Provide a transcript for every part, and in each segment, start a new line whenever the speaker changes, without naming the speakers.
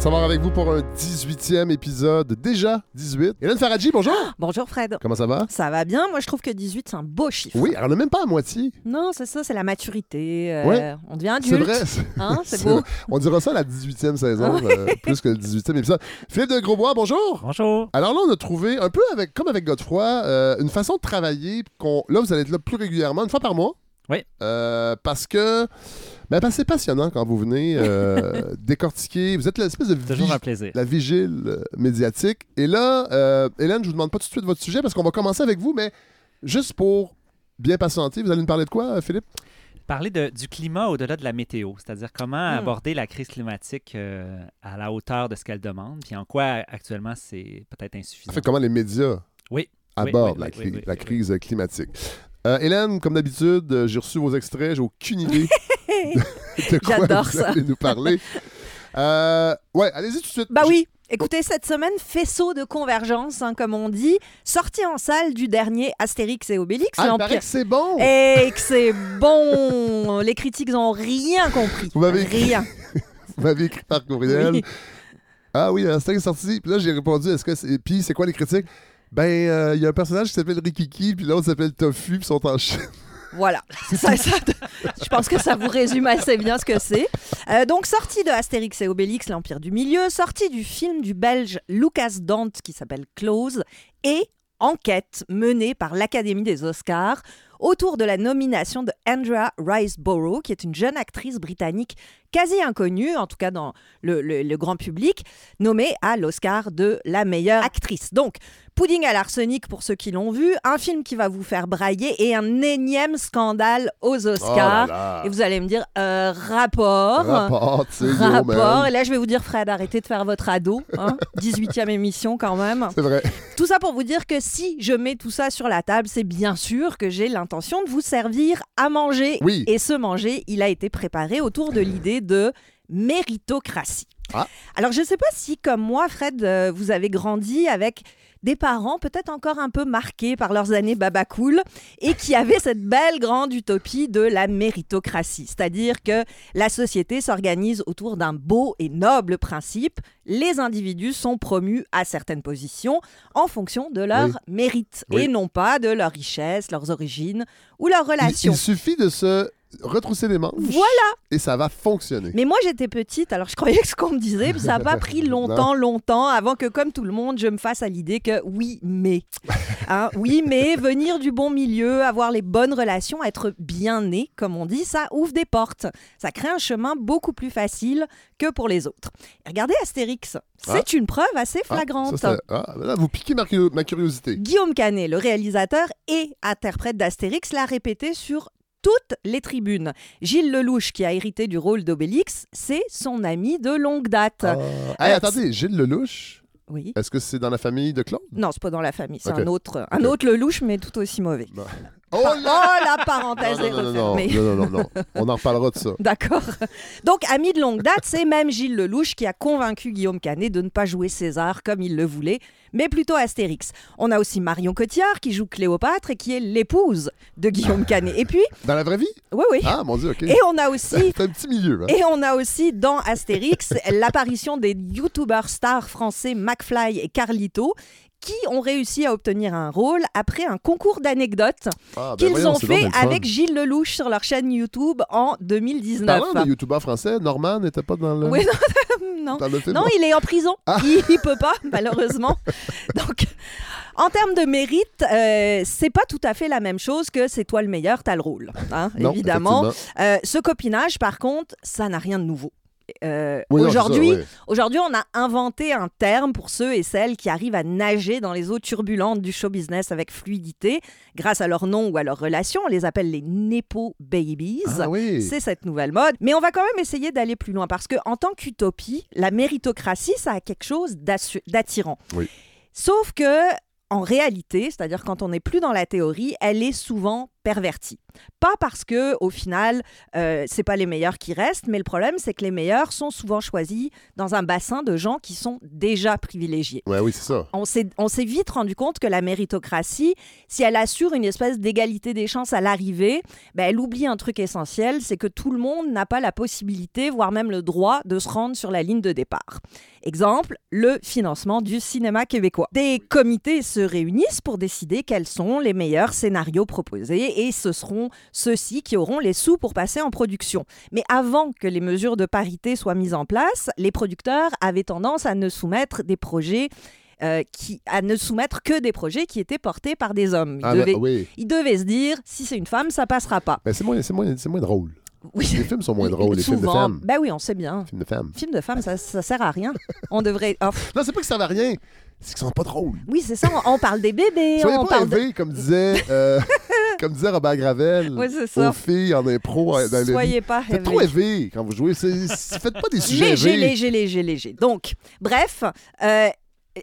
de savoir avec vous pour un 18e épisode, déjà 18. Hélène Faradji, bonjour.
Bonjour Fred.
Comment ça va?
Ça va bien. Moi, je trouve que 18, c'est un beau chiffre.
Oui, alors on n'est même pas à moitié.
Non, c'est ça, c'est la maturité. euh,
Ouais.
On devient adulte.
C'est vrai. c'est-
Hein, c'est beau.
On dira ça à la 18e saison, euh, plus que le 18e épisode. Philippe de Grosbois, bonjour.
Bonjour.
Alors là, on a trouvé, un peu avec, comme avec Godefroy, euh, une façon de travailler. qu'on Là, vous allez être là plus régulièrement, une fois par mois.
Oui.
Euh, parce que ben, parce que c'est passionnant quand vous venez euh, décortiquer. Vous êtes l'espèce de
Toujours
vig-
un plaisir.
la vigile euh, médiatique. Et là, euh, Hélène, je vous demande pas tout de suite votre sujet parce qu'on va commencer avec vous, mais juste pour bien patienter, vous allez nous parler de quoi, Philippe?
Parler de- du climat au-delà de la météo, c'est-à-dire comment
Hmm.
aborder la crise climatique euh, à la hauteur de ce qu'elle demande, puis en quoi actuellement c'est peut-être
En
insuffisant.
fait, comment les médias
Oui.
abordent
oui,
la,
oui,
cri-
oui, oui,
la
oui,
crise climatique. Euh, Hélène, comme d'habitude, euh, j'ai reçu vos extraits, j'ai aucune idée de quoi vous
ça.
allez nous parler. Euh, ouais, allez-y tout de suite.
Bah oui. Écoutez, cette semaine, faisceau de convergence, hein, comme on dit, sortie en salle du dernier Astérix et Obélix,
Ah,
l'Empire.
que c'est bon!
Et que c'est bon Les critiques n'ont rien compris.
Vous m'avez écrit-
Rien.
Vous m'avez écrit par courriel.
Oui.
Ah oui, Instinct est sorti. Puis là, j'ai répondu, est-ce que c'est... Puis c'est quoi les critiques? Ben, euh, il y a un personnage qui s'appelle Rikiki, puis l'autre s'appelle Tofu, puis ils sont en Chine.
Voilà. Ça, ça- je pense que ça vous résume assez bien ce que c'est. Euh, donc, sortie de Astérix et Obélix, l'Empire du Milieu, sortie du film du Belge Lucas Dante qui s'appelle Close, et enquête menée par l'Académie des Oscars autour de la nomination de Andrea Riseborough, qui est une jeune actrice britannique quasi inconnue, en tout cas dans le, le- le grand public, nommée à l'Oscar de la meilleure actrice. Donc, Pudding à l'arsenic pour ceux qui l'ont vu, un film qui va vous faire brailler et un énième scandale aux Oscars.
Oh là là.
Et vous allez me dire, euh, rapport.
Rapport,
Rapport. Et là, je vais vous dire, Fred, arrêtez de faire votre ado. Hein 18e émission quand même.
C'est vrai.
Tout ça pour vous dire que si je mets tout ça sur la table, c'est bien sûr que j'ai l'intention de vous servir à manger.
Oui.
Et ce manger, il a été préparé autour de l'idée de méritocratie.
Ah.
Alors, je ne sais pas si, comme moi, Fred, euh, vous avez grandi avec des parents peut-être encore un peu marqués par leurs années babacool et qui avaient cette belle grande utopie de la méritocratie. C'est-à-dire que la société s'organise autour d'un beau et noble principe. Les individus sont promus à certaines positions en fonction de leur
Oui.
mérite
Oui.
et non pas de leur richesse, leurs origines ou leurs
Il,
relations.
il suffit de se retrousser les manches.
Voilà.
Et ça va fonctionner.
Mais moi, j'étais petite, alors je croyais que ce qu'on me disait, puis ça n'a pas pris longtemps, longtemps, avant que, comme tout le monde, je me fasse à l'idée que oui, mais. Hein, oui, mais venir du bon milieu, avoir les bonnes relations, être bien né, comme on dit, ça ouvre des portes. Ça crée un chemin beaucoup plus facile que pour les autres. Regardez Astérix, c'est une preuve assez
Ah,
flagrante.
ça, ah, là, vous piquez ma curiosité.
Guillaume Canet, le réalisateur et interprète d'Astérix, l'a répété sur toutes les tribunes. Gilles Lelouch, qui a hérité du rôle d'Obélix, c'est son ami de longue date.
Ah. Hey,
Euh,
attendez, Gilles Lelouch,
Oui.
est-ce que c'est dans la famille de Claude?
Non, c'est pas dans la famille, c'est un autre, un
Ok.
autre Lelouch, mais tout aussi mauvais.
Non.
Oh,
Oh là!
la parenthèse
Non, non, non, non,
refermée.
non, non. On en reparlera de ça.
D'accord. Donc, ami de longue date, c'est même Gilles Lelouch qui a convaincu Guillaume Canet de ne pas jouer César comme il le voulait, mais plutôt Astérix. On a aussi Marion Cotillard qui joue Cléopâtre et qui est l'épouse de Guillaume Canet. Et puis,
Dans la vraie vie?
oui, oui.
Ah, mon Dieu, OK.
Et on a aussi
C'est un petit milieu. Hein?
Et on a aussi dans Astérix l'apparition des youtubeurs stars français McFly et Carlito qui ont réussi à obtenir un rôle après un concours d'anecdotes
Ah, ben
qu'ils
voyons,
ont fait
fun.
avec Gilles Lelouch sur leur chaîne YouTube en 2019.
Parlant de youtubeurs français, Norman n'était pas dans le,
Oui, non, non.
le?
Non, il est en prison.
Ah.
Il, il peut pas, malheureusement. Donc, en termes de mérite, euh, c'est pas tout à fait la même chose que c'est toi le meilleur, t'as le rôle. hein,
Non,
évidemment. Euh, ce copinage, par contre, ça n'a rien de nouveau. Euh,
Oui,
Aujourd'hui,
ouais.
Aujourd'hui, on a inventé un terme pour ceux et celles qui arrivent à nager dans les eaux turbulentes du show business avec fluidité, grâce à leur nom ou à leur relation. On les appelle les Nepo Babies.
Ah oui.
C'est cette nouvelle mode. Mais on va quand même essayer d'aller plus loin parce que en tant qu'utopie, la méritocratie, ça a quelque chose d'attirant.
Oui.
Sauf que en réalité, c'est-à-dire quand on n'est plus dans la théorie, elle est souvent pervertis. Pas parce que au final, euh, c'est pas les meilleurs qui restent, mais le problème c'est que les meilleurs sont souvent choisis dans un bassin de gens qui sont déjà privilégiés.
Ouais, oui, c'est ça.
On s'est vite rendu compte que la méritocratie, si elle assure une espèce d'égalité des chances à l'arrivée, ben, elle oublie un truc essentiel, c'est que tout le monde n'a pas la possibilité, voire même le droit, de se rendre sur la ligne de départ. Exemple, le financement du cinéma québécois. Des comités se réunissent pour décider quels sont les meilleurs scénarios proposés et ce seront ceux-ci qui auront les sous pour passer en production. Mais avant que les mesures de parité soient mises en place, les producteurs avaient tendance à ne soumettre des projets euh, qui, à ne soumettre que des projets qui étaient portés par des hommes. Ils,
Ah, ben,
devaient,
oui.
ils devaient se dire, si c'est une femme, ça passera pas.
Mais c'est moins, c'est moins, c'est moins drôle.
Oui.
Les films sont moins drôles, les films de femmes.
Ben oui, on sait bien.
Films de femmes.
Film de femmes, ça, ça sert à rien. On devrait. oh,
Non, c'est pas que ça va rien, c'est qu'ils sont pas drôles.
oui, c'est ça. On, on parle des bébés.
Soyez
on
pas
parle de-
élevés, comme disait, euh, comme disait Robert Gravel,
Oui, c'est ça.
aux filles en impro. euh, dans
Soyez pas
Faites trop
élevés.
élevé quand vous jouez. Faites pas des sujets
Léger,
élevés.
léger, léger, léger. Donc, bref, euh,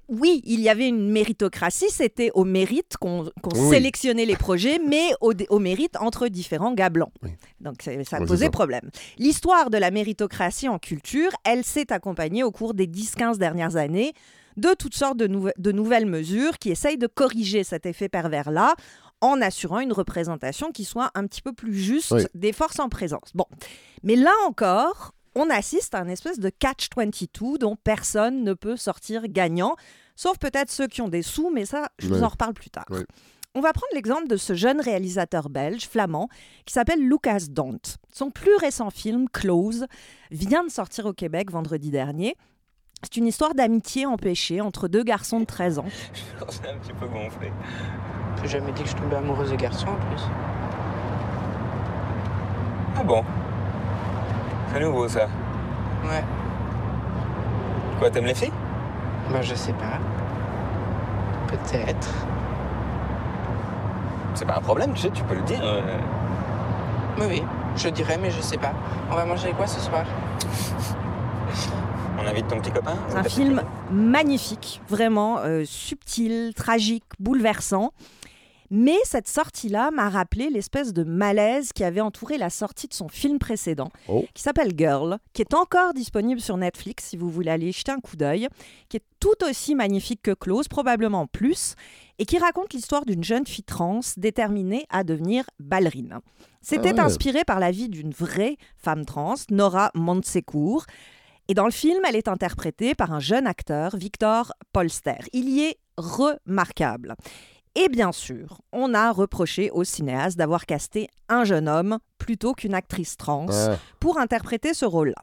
oui, il y avait une méritocratie, c'était au mérite qu'on
Oui.
sélectionnait les projets, mais au, au mérite entre différents gars blancs.
Oui.
Donc, c'est- ça
Oui,
posait
ça.
problème. L'histoire de la méritocratie en culture, elle s'est accompagnée au cours des 10-15 dernières années de toutes sortes de, nouve- de nouvelles mesures qui essayent de corriger cet effet pervers-là en assurant une représentation qui soit un petit peu plus juste
Oui.
des forces en présence. Bon, mais là encore, on assiste à un espèce de catch-22 dont personne ne peut sortir gagnant, sauf peut-être ceux qui ont des sous, mais ça, je vous en reparle plus tard. On va prendre l'exemple de ce jeune réalisateur belge, flamand, qui s'appelle Lucas Dont. Son plus récent film, Close, vient de sortir au Québec vendredi dernier. C'est une histoire d'amitié empêchée entre deux garçons de 13 ans.
Je pensais un petit peu gonflé.
J'ai jamais dit que je tombais amoureuse de garçons en plus.
Ah bon? C'est nouveau ça.
Ouais,
Quoi, t'aimes les filles?
Bah je sais pas. Peut-être.
C'est pas un problème, tu sais, tu peux le dire. euh.
Oui, oui, je dirais, mais je sais pas. On va manger quoi ce soir?
On invite ton petit copain
C'est un film magnifique, vraiment euh, subtil, tragique, bouleversant. Mais cette sortie-là m'a rappelé l'espèce de malaise qui avait entouré la sortie de son film précédent,
Oh.
qui s'appelle Girl, qui est encore disponible sur Netflix si vous voulez aller jeter un coup d'œil, qui est tout aussi magnifique que Close, probablement plus, et qui raconte l'histoire d'une jeune fille trans déterminée à devenir ballerine. C'était
Ah ouais.
inspiré par la vie d'une vraie femme trans, Nora Montsecourt, et dans le film, elle est interprétée par un jeune acteur, Victor Polster. Il y est remarquable. Et bien sûr, on a reproché au cinéaste d'avoir casté un jeune homme plutôt qu'une actrice trans
Ouais.
pour interpréter ce rôle-là.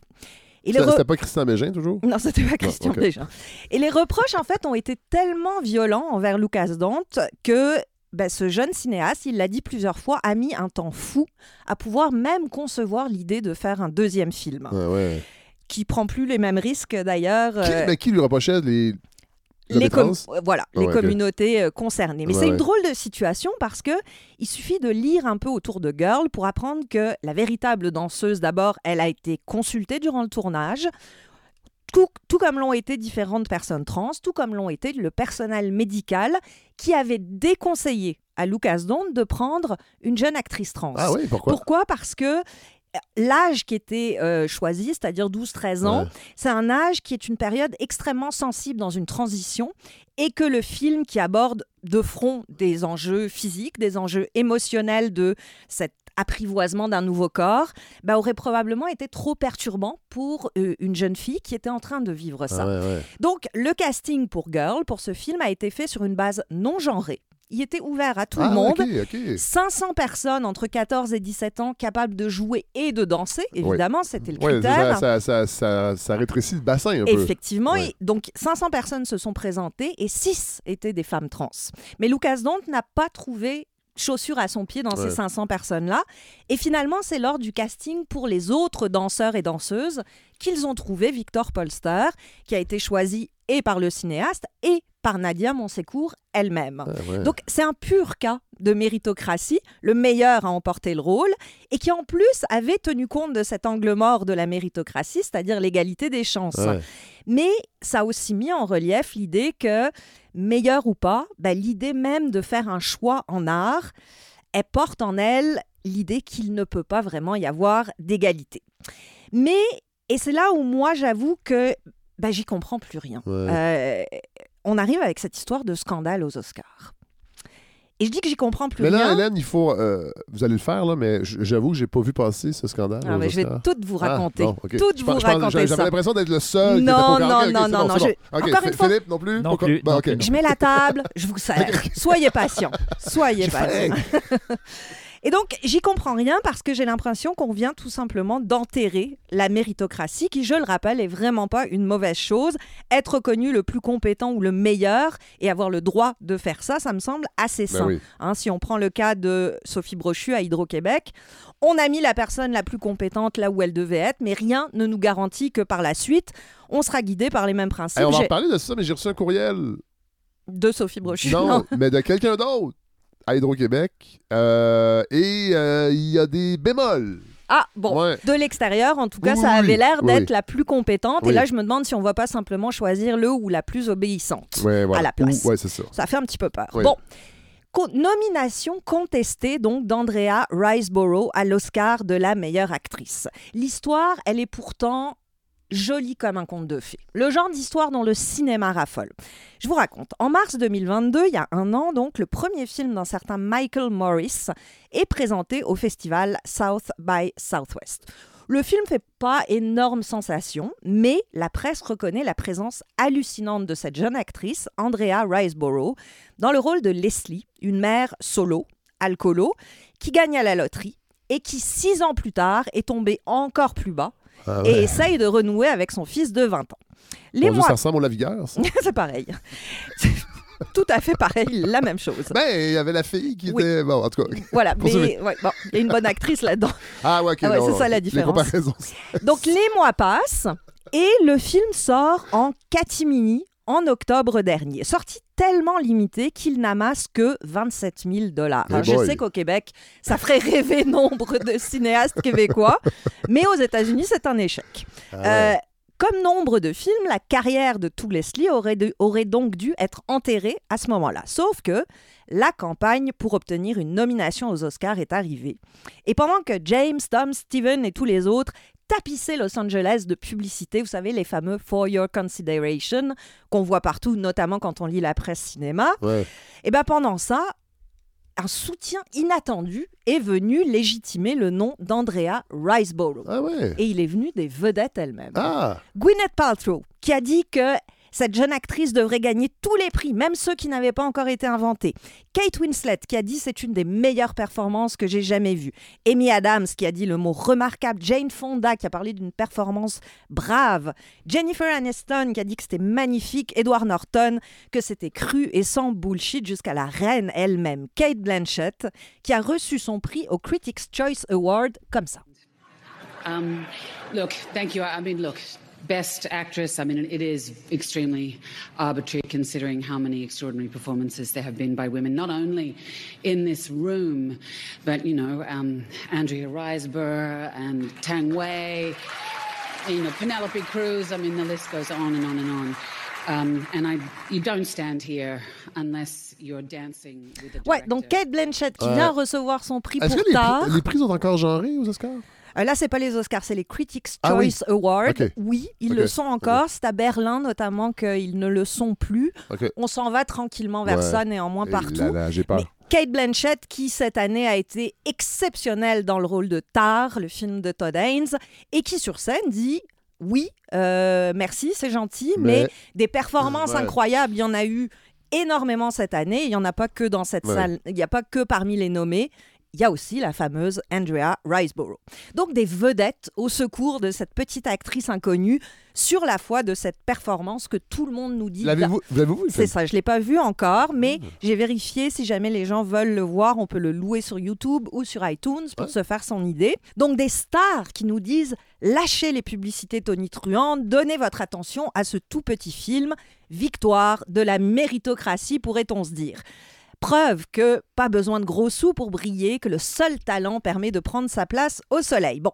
C'était
re-
pas Christian Bégin, toujours?
non, c'était pas Christian déjà. Et les reproches, en fait, ont été tellement violents envers Lucas Dont que ben, ce jeune cinéaste, il l'a dit plusieurs fois, a mis un temps fou à pouvoir même concevoir l'idée de faire un deuxième film,
Ouais, ouais.
Qui prend plus les mêmes risques d'ailleurs.
Qui,
euh,
mais qui lui reprochait les. les
com- voilà, les communautés euh, concernées. Mais
Ouais,
c'est une
ouais.
drôle de situation parce que il suffit de lire un peu autour de Girl pour apprendre que la véritable danseuse, d'abord, elle a été consultée durant le tournage. Tout, tout comme l'ont été différentes personnes trans, tout comme l'ont été le personnel médical qui avait déconseillé à Lucas Dont de prendre une jeune actrice trans.
Ah oui, pourquoi?
Pourquoi? Parce que l'âge qui était euh, choisi, c'est-à-dire 12-13 ans,
Ouais.
c'est un âge qui est une période extrêmement sensible dans une transition et que le film qui aborde de front des enjeux physiques, des enjeux émotionnels de cet apprivoisement d'un nouveau corps, bah, aurait probablement été trop perturbant pour euh, une jeune fille qui était en train de vivre ça.
Ah ouais, ouais.
Donc, le casting pour Girl, pour ce film, a été fait sur une base non genrée. Il était ouvert à tout
ah,
le monde.
OK, OK.
500 personnes entre 14 et 17 ans capables de jouer et de danser, évidemment, c'était le critère.
ça, ça, ça, ça, ça rétrécit le bassin un peu.
Effectivement, et donc 500 personnes se sont présentées et 6 étaient des femmes trans. Mais Lucas Dont n'a pas trouvé chaussure à son pied dans
Ouais.
ces 500 personnes-là. Et finalement, c'est lors du casting pour les autres danseurs et danseuses qu'ils ont trouvé Victor Polster, qui a été choisi et par le cinéaste et par Nadia Monsecourt elle-même.
Ah, ouais.
Donc c'est un pur cas de méritocratie, le meilleur a emporté le rôle, et qui en plus avait tenu compte de cet angle mort de la méritocratie, c'est-à-dire l'égalité des chances.
Ouais.
Mais ça a aussi mis en relief l'idée que, meilleur ou pas, ben, l'idée même de faire un choix en art, elle porte en elle l'idée qu'il ne peut pas vraiment y avoir d'égalité. Mais, et c'est là où moi j'avoue que ben, j'y comprends plus rien.
Ouais.
Euh, on arrive avec cette histoire de scandale aux Oscars. Et je dis que j'y comprends plus
Mais là,
rien.
Hélène, il faut. euh, vous allez le faire, là, mais j'avoue que j'ai pas vu passer ce scandale.
Ah, mais je vais
Oscars.
tout vous
Ah,
raconter.
bon, ok.
Tout
Je
vous
pense- je
raconter
J'avais l'impression d'être le seul qui
Non,
au
non,
carré. Ok,
non, non,
bon,
non,
c'est bon.
je-
Ok,
encore une fois-
Philippe non plus.
Non plus,
Bon,
non plus.
Je mets la table, je vous sers. Soyez patient. Soyez patient. Et donc, j'y comprends rien parce que j'ai l'impression qu'on vient tout simplement d'enterrer la méritocratie, qui, je le rappelle, est vraiment pas une mauvaise chose. Être reconnu le plus compétent ou le meilleur et avoir le droit de faire ça, ça me semble assez
Ben
sain.
oui.
Hein, si on prend le cas de Sophie Brochu à Hydro-Québec, on a mis la personne la plus compétente là où elle devait être, mais rien ne nous garantit que par la suite, on sera guidé par les mêmes principes
Hey, on va en parler de ça, mais j'ai reçu un courriel.
de Sophie Brochu.
Non, mais de quelqu'un d'autre à Hydro-Québec. Euh, et euh, il y a des bémols.
Ah, bon.
Ouais.
De l'extérieur, en tout cas,
Oui,
ça avait l'air d'être
oui.
la plus compétente. Et là, je me demande si on va pas simplement choisir le ou la plus obéissante.
Ouais, voilà.
la place.
Ou- ouais, c'est ça.
Ça fait un petit peu peur. Bon. Co- nomination contestée donc d'Andrea Riseborough à l'Oscar de la meilleure actrice. L'histoire, elle est pourtant jolie comme un conte de fées. Le genre d'histoire dont le cinéma raffole. Je vous raconte. En mars 2022, il y a un an donc, le premier film d'un certain Michael Morris est présenté au festival South by Southwest. Le film fait pas énorme sensation, mais la presse reconnaît la présence hallucinante de cette jeune actrice, Andrea Riseborough, dans le rôle de Leslie, une mère solo, alcoolo, qui gagne à la loterie et qui, six ans plus tard, est tombée encore plus bas
Ah
et essaye de renouer avec son fils de 20 ans. Les
Dieu,
mois...
ça ressemble au Lavigueur.
C'est pareil. Tout à fait pareil, la même chose.
ben, il y avait la fille qui
Oui.
était. Bon, en tout cas.
Voilà, mais ouais, bon, il y a une bonne actrice là-dedans.
Ah, ouais, ok.
Ah ouais, c'est ça, la différence. Donc les mois passent et le film sort en catimini en octobre dernier. Sorti tellement limité qu'il n'amasse que 27 000 dollars.
Hey
Je sais qu'au Québec, ça ferait rêver nombre de cinéastes québécois, mais aux États-Unis, c'est un échec.
Ah
Euh, comme nombre de films, la carrière de tout Leslie aurait, de- aurait donc dû être enterrée à ce moment-là. Sauf que la campagne pour obtenir une nomination aux Oscars est arrivée. Et pendant que James, Tom, Steven et tous les autres tapissaient Los Angeles de publicité, vous savez, les fameux For Your Consideration, qu'on voit partout, notamment quand on lit la presse cinéma,
Ouais.
et bien pendant ça, un soutien inattendu est venu légitimer le nom d'Andrea Riseborough.
Ah, ouais.
Et il est venu des vedettes elles-mêmes.
Ah,
Gwyneth Paltrow, qui a dit que cette jeune actrice devrait gagner tous les prix, même ceux qui n'avaient pas encore été inventés. Kate Winslet, qui a dit c'est une des meilleures performances que j'ai jamais vues. Amy Adams, qui a dit le mot remarquable. Jane Fonda, qui a parlé d'une performance brave. Jennifer Aniston, qui a dit que c'était magnifique. Edward Norton, que c'était cru et sans bullshit jusqu'à la reine elle-même. Kate Blanchett, qui a reçu son prix au Critics' Choice Award comme ça.
Um, look, thank you. I mean, look, best actress. I mean, it is extremely arbitrary considering how many extraordinary performances there have been by women, not only in this room, but you know, um, Andrea Riseborough and Tang Wei, you know, Penelope Cruz. I mean, the list goes on and on and on. Um, and I, you don't stand here unless you're dancing with a
Ouais,
director.
donc Kate Blanchett qui
Ouais.
vient recevoir son prix
est-ce
pour
que les,
tard.
prix- les prix sont encore genrés aux Oscars?
Euh, là, c'est pas les Oscars, c'est les Critics'
Ah oui.
Choice Awards. Oui, ils le sont encore. C'est à Berlin notamment qu'ils ne le sont plus. On s'en va tranquillement vers
Ouais.
ça, néanmoins
Et
partout.
là, là, j'ai peur.
Mais Kate Blanchett, qui cette année a été exceptionnelle dans le rôle de Tar, le film de Todd Haynes, et qui sur scène dit oui, euh, merci, c'est gentil, mais,
Mais-
des performances
Ouais.
incroyables, il y en a eu énormément cette année. Il n'y en a pas que dans cette
Ouais.
salle, il n'y a pas que parmi les nommés. Il y a aussi la fameuse Andrea Riseborough. Donc des vedettes au secours de cette petite actrice inconnue sur la foi de cette performance que tout le monde nous dit.
L'avez-vous vu,
C'est ça, je ne l'ai pas vu encore, mais
Mmh.
j'ai vérifié si jamais les gens veulent le voir, on peut le louer sur YouTube ou sur iTunes pour
Ouais.
se faire son idée. Donc des stars qui nous disent lâchez les publicités tonitruantes, donnez votre attention à ce tout petit film, victoire de la méritocratie pourrait-on se dire. Preuve que pas besoin de gros sous pour briller, que le seul talent permet de prendre sa place au soleil. Bon,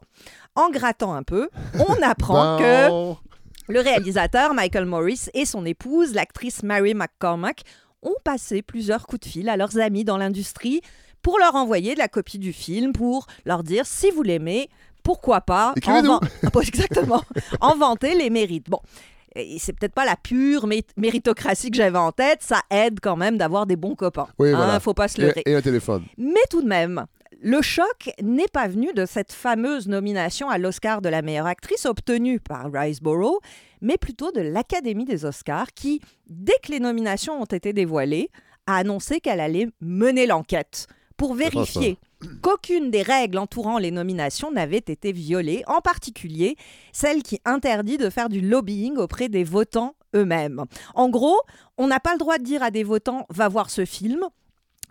en grattant un peu, on apprend que le réalisateur Michael Morris et son épouse, l'actrice Mary McCormack, ont passé plusieurs coups de fil à leurs amis dans l'industrie pour leur envoyer de la copie du film, pour leur dire si vous l'aimez, pourquoi pas en Ah, exactement en vanter les mérites. Bon. C'est peut-être pas la pure mé- méritocratie que j'avais en tête, ça aide quand même d'avoir des bons copains.
Oui,
Hein,
voilà.
Faut pas se leurrer.
Et, et un téléphone.
Mais tout de même, le choc n'est pas venu de cette fameuse nomination à l'Oscar de la meilleure actrice obtenue par Riceborough, mais plutôt de l'Académie des Oscars qui, dès que les nominations ont été dévoilées, a annoncé qu'elle allait mener l'enquête pour vérifier qu'aucune des règles entourant les nominations n'avait été violée, en particulier celle qui interdit de faire du lobbying auprès des votants eux-mêmes. En gros, on n'a pas le droit de dire à des votants va voir ce film.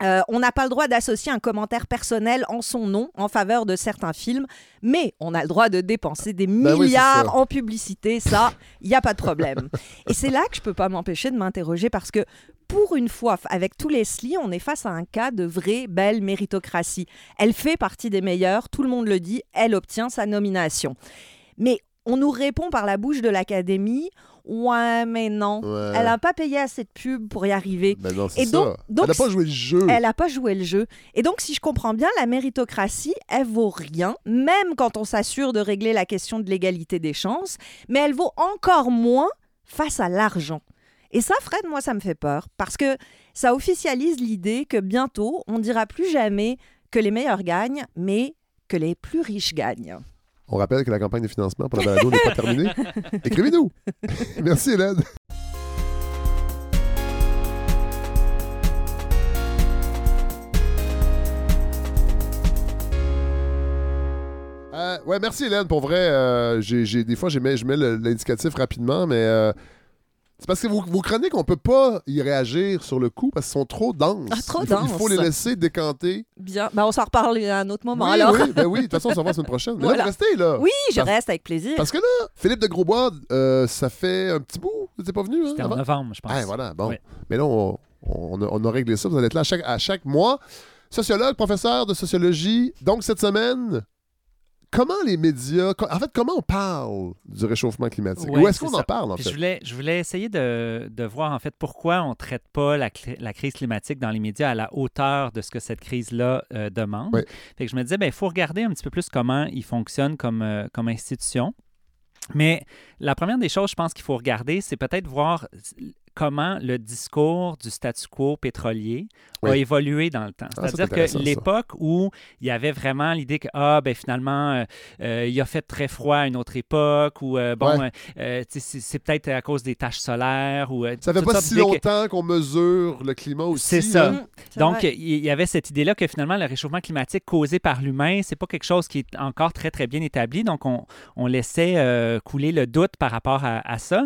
Euh, on n'a pas le droit d'associer un commentaire personnel en son nom en faveur de certains films, mais on a le droit de dépenser des
c'est
milliards en publicité, ça, il n'y a pas de problème. Et c'est là que je peux pas m'empêcher de m'interroger parce que pour une fois, avec tous les SLI, on est face à un cas de vraie belle méritocratie. Elle fait partie des meilleures, tout le monde le dit, elle obtient sa nomination. Mais on nous répond par la bouche de l'Académie, ouais, mais non,
Ouais.
elle n'a pas payé assez de pub pour y arriver.
Ben non,
Et
ça.
donc- donc
Elle n'a pas joué le jeu.
Elle n'a pas joué le jeu. Et donc, si je comprends bien, la méritocratie, elle vaut rien, même quand on s'assure de régler la question de l'égalité des chances, mais elle vaut encore moins face à l'argent. Et ça, Fred, moi, ça me fait peur, parce que ça officialise l'idée que bientôt, on dira plus jamais que les meilleurs gagnent, mais que les plus riches gagnent.
On rappelle que la campagne de financement pour la balado n'est pas terminée. Écrivez-nous. Merci, Hélène. Euh, ouais, merci Hélène. Pour vrai, euh, j'ai, des fois, mets- je mets l'indicatif rapidement, mais euh, c'est parce que vos, vos chroniques, on peut pas y réagir sur le coup parce qu'elles sont trop denses.
Ah, trop
il, faut, il faut
denses.
les laisser décanter.
Bien, ben, on s'en reparle à un autre moment.
oui,
alors.
oui, ben oui, de toute façon, on s'en va la semaine prochaine. Mais là,
Voilà.
vous restez, là.
Oui, je
Parce-
reste avec plaisir.
Parce que là, Philippe de Grosbois, euh, ça fait un petit bout. Vous n'êtes pas venu, hein,
C'était en novembre, je pense.
Ah, voilà, bon.
Oui.
Mais là, on, on a, on a réglé ça. Vous allez être là à chaque, à chaque mois. Sociologue, professeur de sociologie. Donc, cette semaine, comment les médias... En fait, comment on parle du réchauffement climatique?
Ouais,
Où est-ce qu'on en parle, en
Puis
fait?
je, voulais, je voulais essayer de, de voir en fait pourquoi on ne traite pas la, cri- la crise climatique dans les médias à la hauteur de ce que cette crise-là euh, demande.
Ouais.
Fait que je me disais, il faut regarder un petit peu plus comment il fonctionne comme, euh, comme institution. Mais la première des choses, je pense qu'il faut regarder, c'est peut-être voir comment le discours du statu quo pétrolier a évolué dans le temps.
Ah,
C'est-à-dire que l'époque où il y avait vraiment l'idée que, ah, ben finalement, euh, euh, il a fait très froid à une autre époque, ou, euh, bon,
Ouais.
c'est peut-être à cause des taches solaires, ou...
Ça fait pas si longtemps qu'on mesure le climat aussi.
C'est ça.
hein.
C'est
donc,
vrai.
il y avait cette idée-là que finalement, le réchauffement climatique causé par l'humain, c'est pas quelque chose qui est encore très, très bien établi. Donc, on, on laissait couler le doute par rapport à, à ça.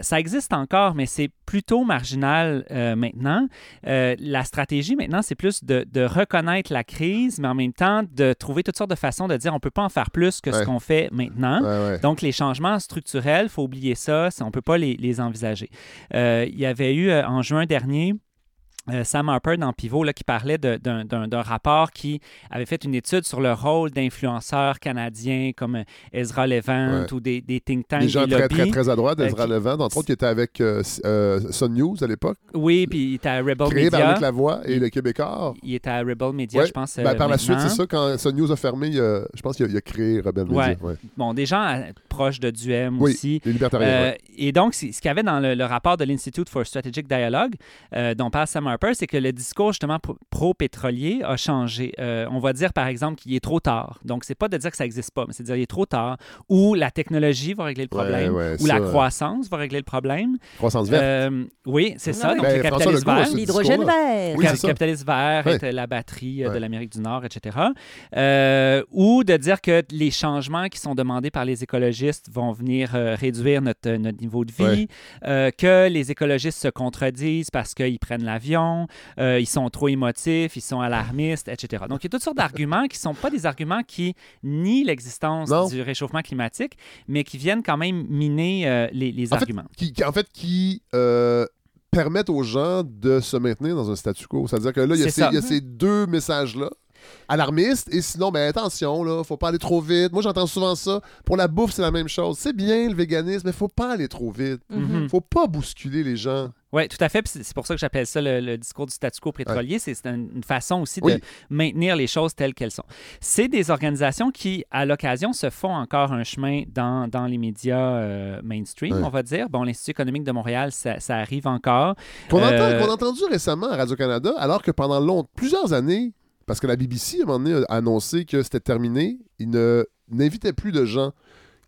Ça existe encore, mais c'est plutôt marginal euh, maintenant. Euh, la stratégie maintenant, c'est plus de, de reconnaître la crise, mais en même temps, de trouver toutes sortes de façons de dire on peut pas en faire plus que ce qu'on fait maintenant.
Ouais, ouais.
Donc, les changements structurels, il faut oublier ça, on ne peut pas les, les envisager. Euh, il y avait eu en juin dernier Sam Harper dans Pivot là, qui parlait d'un rapport qui avait fait une étude sur le rôle d'influenceurs canadiens comme euh, Ezra Levant
Ouais.
ou des, des think tanks,
Des gens
des
très,
lobbies.
très, très à droite,
euh,
Ezra
qui-
Levant, entre autres, qui était avec euh, euh, Sun News à l'époque,
Oui, puis il était à Rebel
créé par
Media.
Luc Lavoie et le Québécois.
Il était à Rebel Media,
Ouais.
je pense.
Ben,
euh,
par la suite, c'est ça, quand Sun News a fermé, il je pense qu'il a, il a créé Rebel Media.
Ouais.
ouais.
Bon, des gens euh, proches de Duhem
Oui,
aussi.
les libertariens.
Euh. Et donc, ce qu'il y avait dans le, le rapport de l'Institute for Strategic Dialogue, euh, dont parle Sam Harper, c'est que le discours justement pro- pro-pétrolier a changé. Euh, on va dire, par exemple, qu'il est trop tard. Donc, c'est pas de dire que ça n'existe pas, mais c'est de dire qu'il est trop tard, ou la technologie va régler le problème,
ouais,
ou la croissance va régler le problème.
Croissance verte.
Euh, oui, c'est ça. Donc,
Ben,
le capitalisme vert.
L'hydrogène vert.
Oui, ça.
capitalisme vert
Ouais.
est la batterie euh, de l'Amérique du Nord, etc. Euh, ou de dire que les changements qui sont demandés par les écologistes vont venir euh, réduire notre, notre niveau de vie,
Ouais.
euh, que les écologistes se contredisent parce qu'ils prennent l'avion, euh, ils sont trop émotifs, ils sont alarmistes, etc. Donc, il y a toutes sortes d'arguments qui ne sont pas des arguments qui nient l'existence du réchauffement climatique, mais qui viennent quand même miner euh, les, les
En fait,
arguments.
qui, qui- en fait, qui euh, permettent aux gens de se maintenir dans un statu quo. C'est-à-dire que là, il y a,
C'est
ces,
ça.
il y a ces deux messages-là. Alarmiste. Et sinon, ben attention, là, faut pas aller trop vite. Moi, j'entends souvent ça. Pour la bouffe, c'est la même chose. C'est bien le véganisme, mais faut pas aller trop vite.
Mhm.
Faut pas bousculer les gens.
Oui, tout à fait. C'est pour ça que j'appelle ça le, le discours du statu quo pétrolier. C'est c'est une, façon aussi
Oui.
de maintenir les choses telles qu'elles sont. C'est des organisations qui, à l'occasion, se font encore un chemin dans, dans les médias euh, mainstream,
Ouais.
on va dire. Bon, l'Institut économique de Montréal, ça, ça arrive encore.
Qu'on entend-
Euh,
a entendu récemment à Radio-Canada, alors que pendant long- plusieurs années, parce que la BBC, à un moment donné, a annoncé que c'était terminé, ils ne n'invitaient plus de gens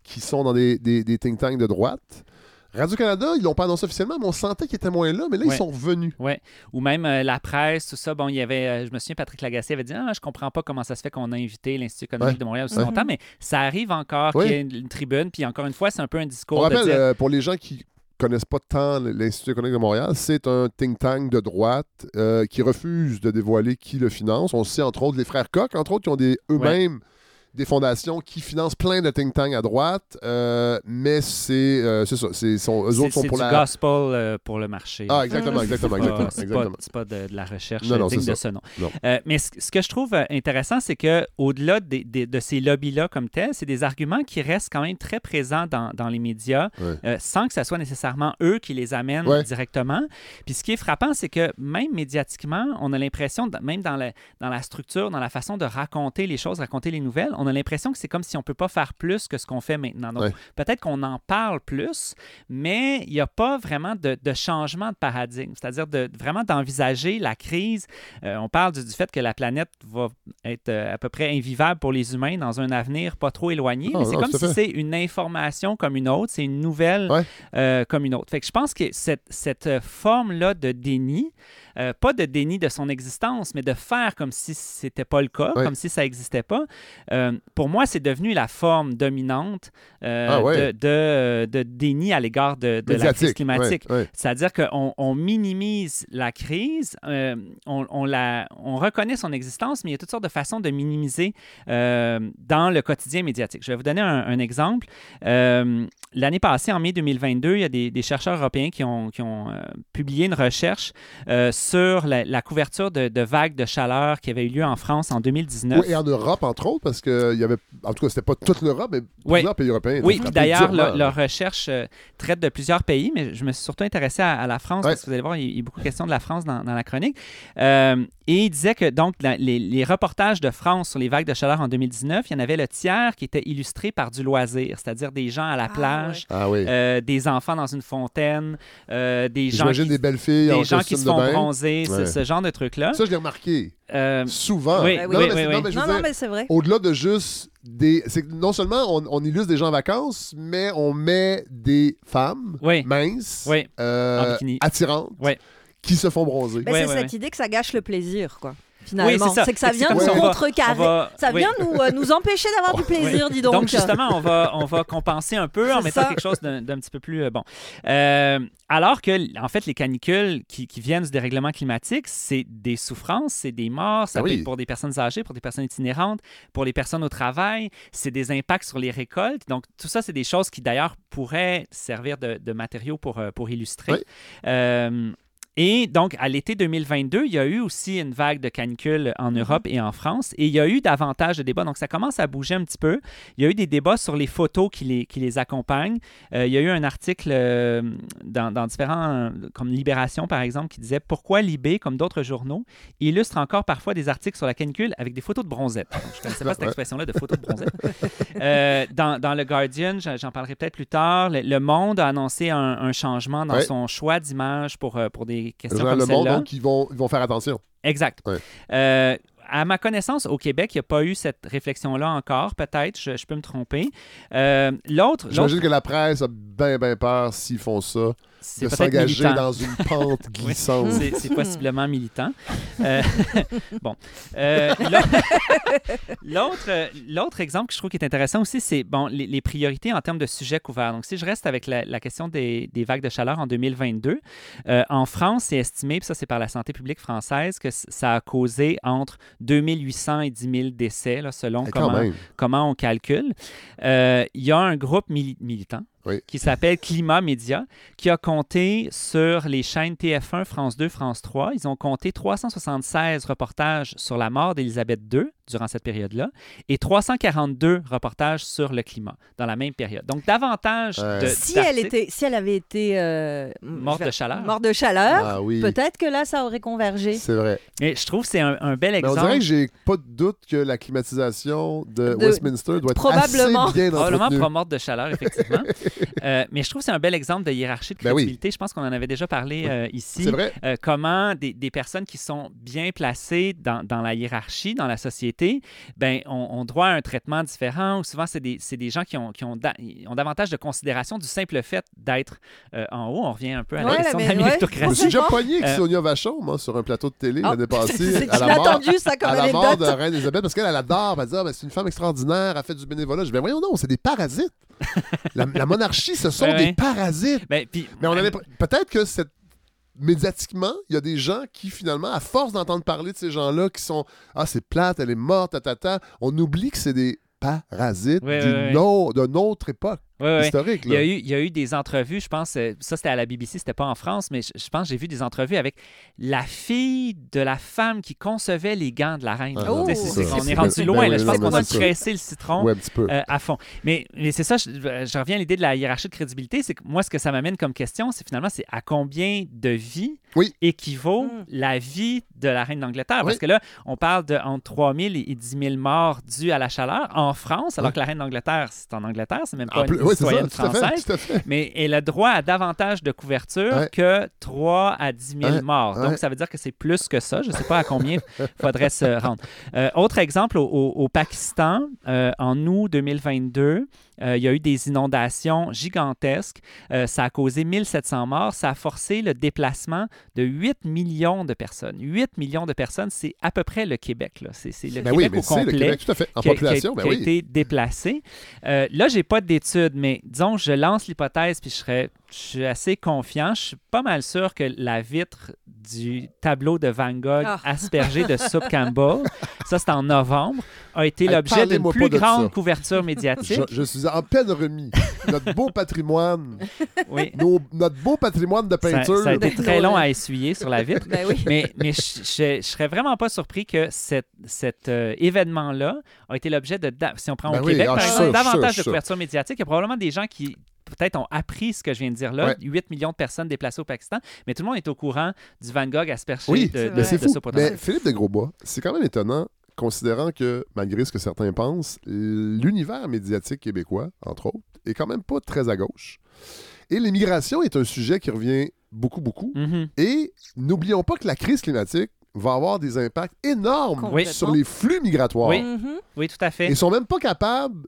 qui sont dans des, des- des think tanks de droite. Radio-Canada, ils l'ont pas annoncé officiellement, mais on sentait qu'ils étaient moins là, mais là,
Ouais.
ils sont revenus.
Ouais. Ou même euh, la presse, tout ça. Bon, il y avait, euh, je me souviens, Patrick Lagacé avait dit Ah, je comprends pas comment ça se fait qu'on a invité l'Institut économique
Ouais.
de Montréal aussi
Ouais.
longtemps, mais ça arrive encore qu'il y ait une, une tribune. Puis encore une fois, c'est un peu un
On
discours de
rappelle,
dire
euh, pour les gens qui connaissent pas tant l'Institut économique de Montréal, c'est un think tank de droite euh, qui refuse de dévoiler qui le finance. On sait, entre autres, les frères Koch, entre autres, qui ont des- eux-mêmes des fondations qui financent plein de think tanks à droite, euh, mais c'est euh, ça. C'est, sont, eux autres sont
c'est
pour
du
la...
gospel euh, pour le marché.
Ah, exactement, exactement, exactement.
pas- C'est pas,
exactement.
c'est pas de, de la recherche
Non, non,
digne de
ça.
ce nom. Euh, mais ce, que je trouve euh, intéressant, c'est que au-delà des- des- de ces lobbies-là comme tels, c'est des arguments qui restent quand même très présents dans, dans les médias,
Ouais.
euh, sans que ce soit nécessairement eux qui les amènent
Ouais.
directement. Puis ce qui est frappant, c'est que même médiatiquement, on a l'impression, même dans, le- dans la structure, dans la façon de raconter les choses, raconter les nouvelles, on a l'impression que c'est comme si on peut pas faire plus que ce qu'on fait maintenant. Donc,
Ouais.
peut-être qu'on en parle plus, mais il n'y a pas vraiment de, de changement de paradigme, c'est-à-dire de, vraiment d'envisager la crise. Euh, on parle du, du fait que la planète va être euh, à peu près invivable pour les humains dans un avenir pas trop éloigné,
Ah,
mais c'est comme si c'est une information comme une autre, c'est une nouvelle
Ouais.
euh, comme une autre. Fait que je pense que cette, cette forme-là de déni, euh, pas de déni de son existence, mais de faire comme si c'était pas le cas, comme si ça n'existait pas, euh, pour moi, c'est devenu la forme dominante euh,
Ah
de, de, de déni à l'égard de, de la crise climatique. C'est-à-dire qu'on on minimise la crise, on, on la, on reconnaît son existence, mais il y a toutes sortes de façons de minimiser dans le quotidien médiatique. Je vais vous donner un, un exemple. L'année passée, en mai 2022, il y a des, des chercheurs européens qui ont, qui ont publié une recherche sur la, la couverture de, de vagues de chaleur qui avait eu lieu en France en 2019.
Oui, et en Europe, entre autres, parce que il y avait. En tout cas, c'était pas toute l'Europe, mais
Oui.
plusieurs pays européens.
Oui, d'ailleurs, leur, leur recherche euh, traite de plusieurs pays, mais je me suis surtout intéressé à, à la France
Ouais.
parce que vous allez voir, il y a- il y a beaucoup de questions de la France dans, dans la chronique. Euh, et il disait que donc la- les, les reportages de France sur les vagues de chaleur en 2019, il y en avait le tiers qui était illustré par du loisir, c'est-à-dire des gens à la
Ah,
plage,
Ah oui.
euh, des enfants dans une fontaine, euh, des gens
J'imagine
qui,
des belles filles en
des gens qui se
de
font ce-
Ouais.
ce, genre de trucs-là.
Ça, je l'ai remarqué.
Euh,
Souvent.
Oui,
non,
oui,
mais,
oui,
non, mais
Non, non, mais c'est vrai.
au-delà de juste des. C'est que non seulement on, on illustre des gens en vacances, mais on met des femmes
Oui.
minces,
Oui.
euh, attirantes,
Oui.
qui se font bronzer.
Ben, c'est cette idée que ça gâche le plaisir, quoi.
Oui,
Finalement,
c'est
que ça vient nous contrecarrer.
va-
Ça
oui.
vient nous, euh, nous empêcher d'avoir du plaisir, dis donc.
Donc, justement, on va, on va compenser un peu en mettant
ça.
quelque chose d'un d'un petit peu plus euh, bon. Euh, alors que, en fait, les canicules qui, qui viennent du dérèglement climatique, c'est des souffrances, c'est des morts, ça
Ah
peut
oui.
être pour des personnes âgées, pour des personnes itinérantes, pour les personnes au travail, c'est des impacts sur les récoltes. Donc, tout ça, c'est des choses qui, d'ailleurs, pourraient servir de, de matériaux pour, euh, pour illustrer. Et donc, à l'été 2022, il y a eu aussi une vague de canicules en Europe et en France, et il y a eu davantage de débats. Donc, ça commence à bouger un petit peu. Il y a eu des débats sur les photos qui les, qui les accompagnent. Euh, il y a eu un article euh, dans, dans différents, comme Libération par exemple, qui disait pourquoi Libé, comme d'autres journaux, illustre encore parfois des articles sur la canicule avec des photos de bronzette. Donc, je ne connaissais pas cette expression-là de photos de bronzette. Euh, dans, dans le Guardian, j'en parlerai peut-être plus tard, le, Le Monde a annoncé un, un changement dans
Ouais.
son choix d'image pour, pour des
Le
questions comme
Le Monde, donc, ils vont, ils vont faire attention.
Exact.
Ouais.
Euh, à ma connaissance, au Québec, il n'y a pas eu cette réflexion-là encore. Peut-être, je, je peux me tromper. Euh, L'autre,
J'imagine que la presse a bien, bien peur s'ils font ça, de s'engager dans une pente glissante.
C'est- C'est possiblement militant. Euh, bon. Euh, l'autre- exemple que je trouve qui est intéressant aussi, c'est bon, les, les priorités en termes de sujets couverts. Donc, si je reste avec la, la question des, des vagues de chaleur en 2022, euh, en France, c'est estimé, puis ça c'est par la santé publique française, que ça a causé entre 2800 et 10 000 décès, là, selon
Eh,
comment, on calcule. Il y a un groupe mili- militant Qui s'appelle Climat Média, qui a compté sur les chaînes TF1, France 2, France 3. Ils ont compté 376 reportages sur la mort d'Élisabeth II durant cette période-là et 342 reportages sur le climat dans la même période. Donc, davantage
Ouais.
de
Si elle, était, si elle avait été euh,
mortes
je-
de chaleur.
morte de chaleur,
Ah oui.
peut-être que là, ça aurait convergé.
C'est vrai.
Et je trouve que c'est un, un bel
Mais on
exemple.
dirait que j'ai pas de doute que la climatisation de,
De-
Westminster doit être
Probablement.
assez bien
Probablement pas morte de chaleur, effectivement. Euh, mais je trouve que c'est un bel exemple de hiérarchie de
Ben oui.
crédibilité. Je pense qu'on en avait déjà parlé
Oui.
euh, ici.
C'est vrai.
Euh, comment des, des personnes qui sont bien placées dans, dans la hiérarchie, dans la société, ben, ont, ont droit à un traitement différent. Ou souvent, c'est des, c'est des gens qui, ont, qui ont, da- ont davantage de considération du simple fait d'être euh, en haut. On revient un peu à la
Ouais,
question de la
ouais.
Je me suis déjà pogné avec
Euh,
Sonia Vachon, moi, sur un plateau de télé
Ah,
l'année passée. à
je
la
l'ai
mort,
entendu, ça, comme
à la mort de. Reine Elisabeth, parce qu'elle elle adore. Elle dit Ah, ben, c'est une femme extraordinaire, elle fait du bénévolat. Je dis Ben voyons, non, c'est des parasites. la, la monarchie, ce sont
Ouais,
des parasites.
Ben,
Mais on avait peut-être que cette médiatiquement, il y a des gens qui finalement, à force d'entendre parler de ces gens-là, qui sont ah c'est plate, elle est morte, tatata, on oublie que c'est des parasites
Ouais,
d'une
ouais, ouais.
au- d'une autre époque
Ouais, ouais.
historique.
Il y,
Là.
a eu, il y a eu des entrevues, je pense, euh, ça c'était à la BBC, c'était pas en France, mais je, je pense que j'ai vu des entrevues avec la fille de la femme qui concevait les gants de la reine.
Ah,
Oh,
on est rendu
Ben
loin, là. je pense qu'on a pressé le citron.
Ouais, un petit peu.
euh, à fond. Mais, mais c'est ça, je, je reviens à l'idée de la hiérarchie de crédibilité. C'est que moi, ce que ça m'amène comme question, c'est finalement, c'est à combien de vies
Oui.
équivaut
Mm.
la vie de la reine d'Angleterre? Parce
Oui.
que là, on parle de entre 3 000 et 10 000 morts dues à la chaleur en France, alors
Oui.
que la reine d'Angleterre, c'est en Angleterre, c'est même
En
pas une
oui, ça,
citoyenne
fait,
française.
fait.
Mais elle a droit à davantage de couverture
Ouais.
que 3 à 10 000
Ouais,
morts. Donc, ça veut dire que c'est plus que ça. Je ne sais pas à combien il faudrait se rendre. Euh, autre exemple, au, au- au Pakistan, euh, en août 2022, euh, il y a eu des inondations gigantesques. Euh, ça a causé 1700 morts. Ça a forcé le déplacement de 8 millions de personnes. 8 millions de personnes, c'est à peu près le Québec. là. C'est c'est le
Ben oui,
Québec
mais
au
c'est le
complet
Québec, tout à fait. En
qui a-
population,
qui a,
ben
qui a
oui.
été déplacé. Euh, là, j'ai pas d'études, mais disons, je lance l'hypothèse, puis je serais, je suis assez confiant. Je suis pas mal sûr que la vitre du tableau de Van Gogh
Ah.
aspergé de soupe Campbell, ça c'est en novembre, a été
Hey,
l'objet d'une plus grande couverture médiatique.
Je, je suis en peine remis. Notre beau patrimoine,
Oui.
nos- notre beau patrimoine de peinture.
ça a été très long à essuyer sur la vitre.
Ben oui.
Mais, mais je, je serais vraiment pas surpris que cet, cet euh, événement-là a été l'objet de, si on prend
Ben
au
oui,
Québec,
ah,
par exemple,
sûr, sûr,
davantage de couverture médiatique. Il y a probablement des gens qui peut-être ont appris ce que je viens de dire là,
Ouais.
8 millions de personnes déplacées au Pakistan, mais tout le monde est au courant du Van Gogh aspergé
Oui,
de, de,
mais c'est
de
fou.
au
Mais. Philippe de Grosbois, c'est quand même étonnant, considérant que, malgré ce que certains pensent, l'univers médiatique québécois, entre autres, est quand même pas très à gauche. Et l'immigration est un sujet qui revient beaucoup, beaucoup.
Mhm.
Et n'oublions pas que la crise climatique va avoir des impacts énormes sur les flux migratoires.
Oui. Oui, tout à fait.
Ils sont même pas capables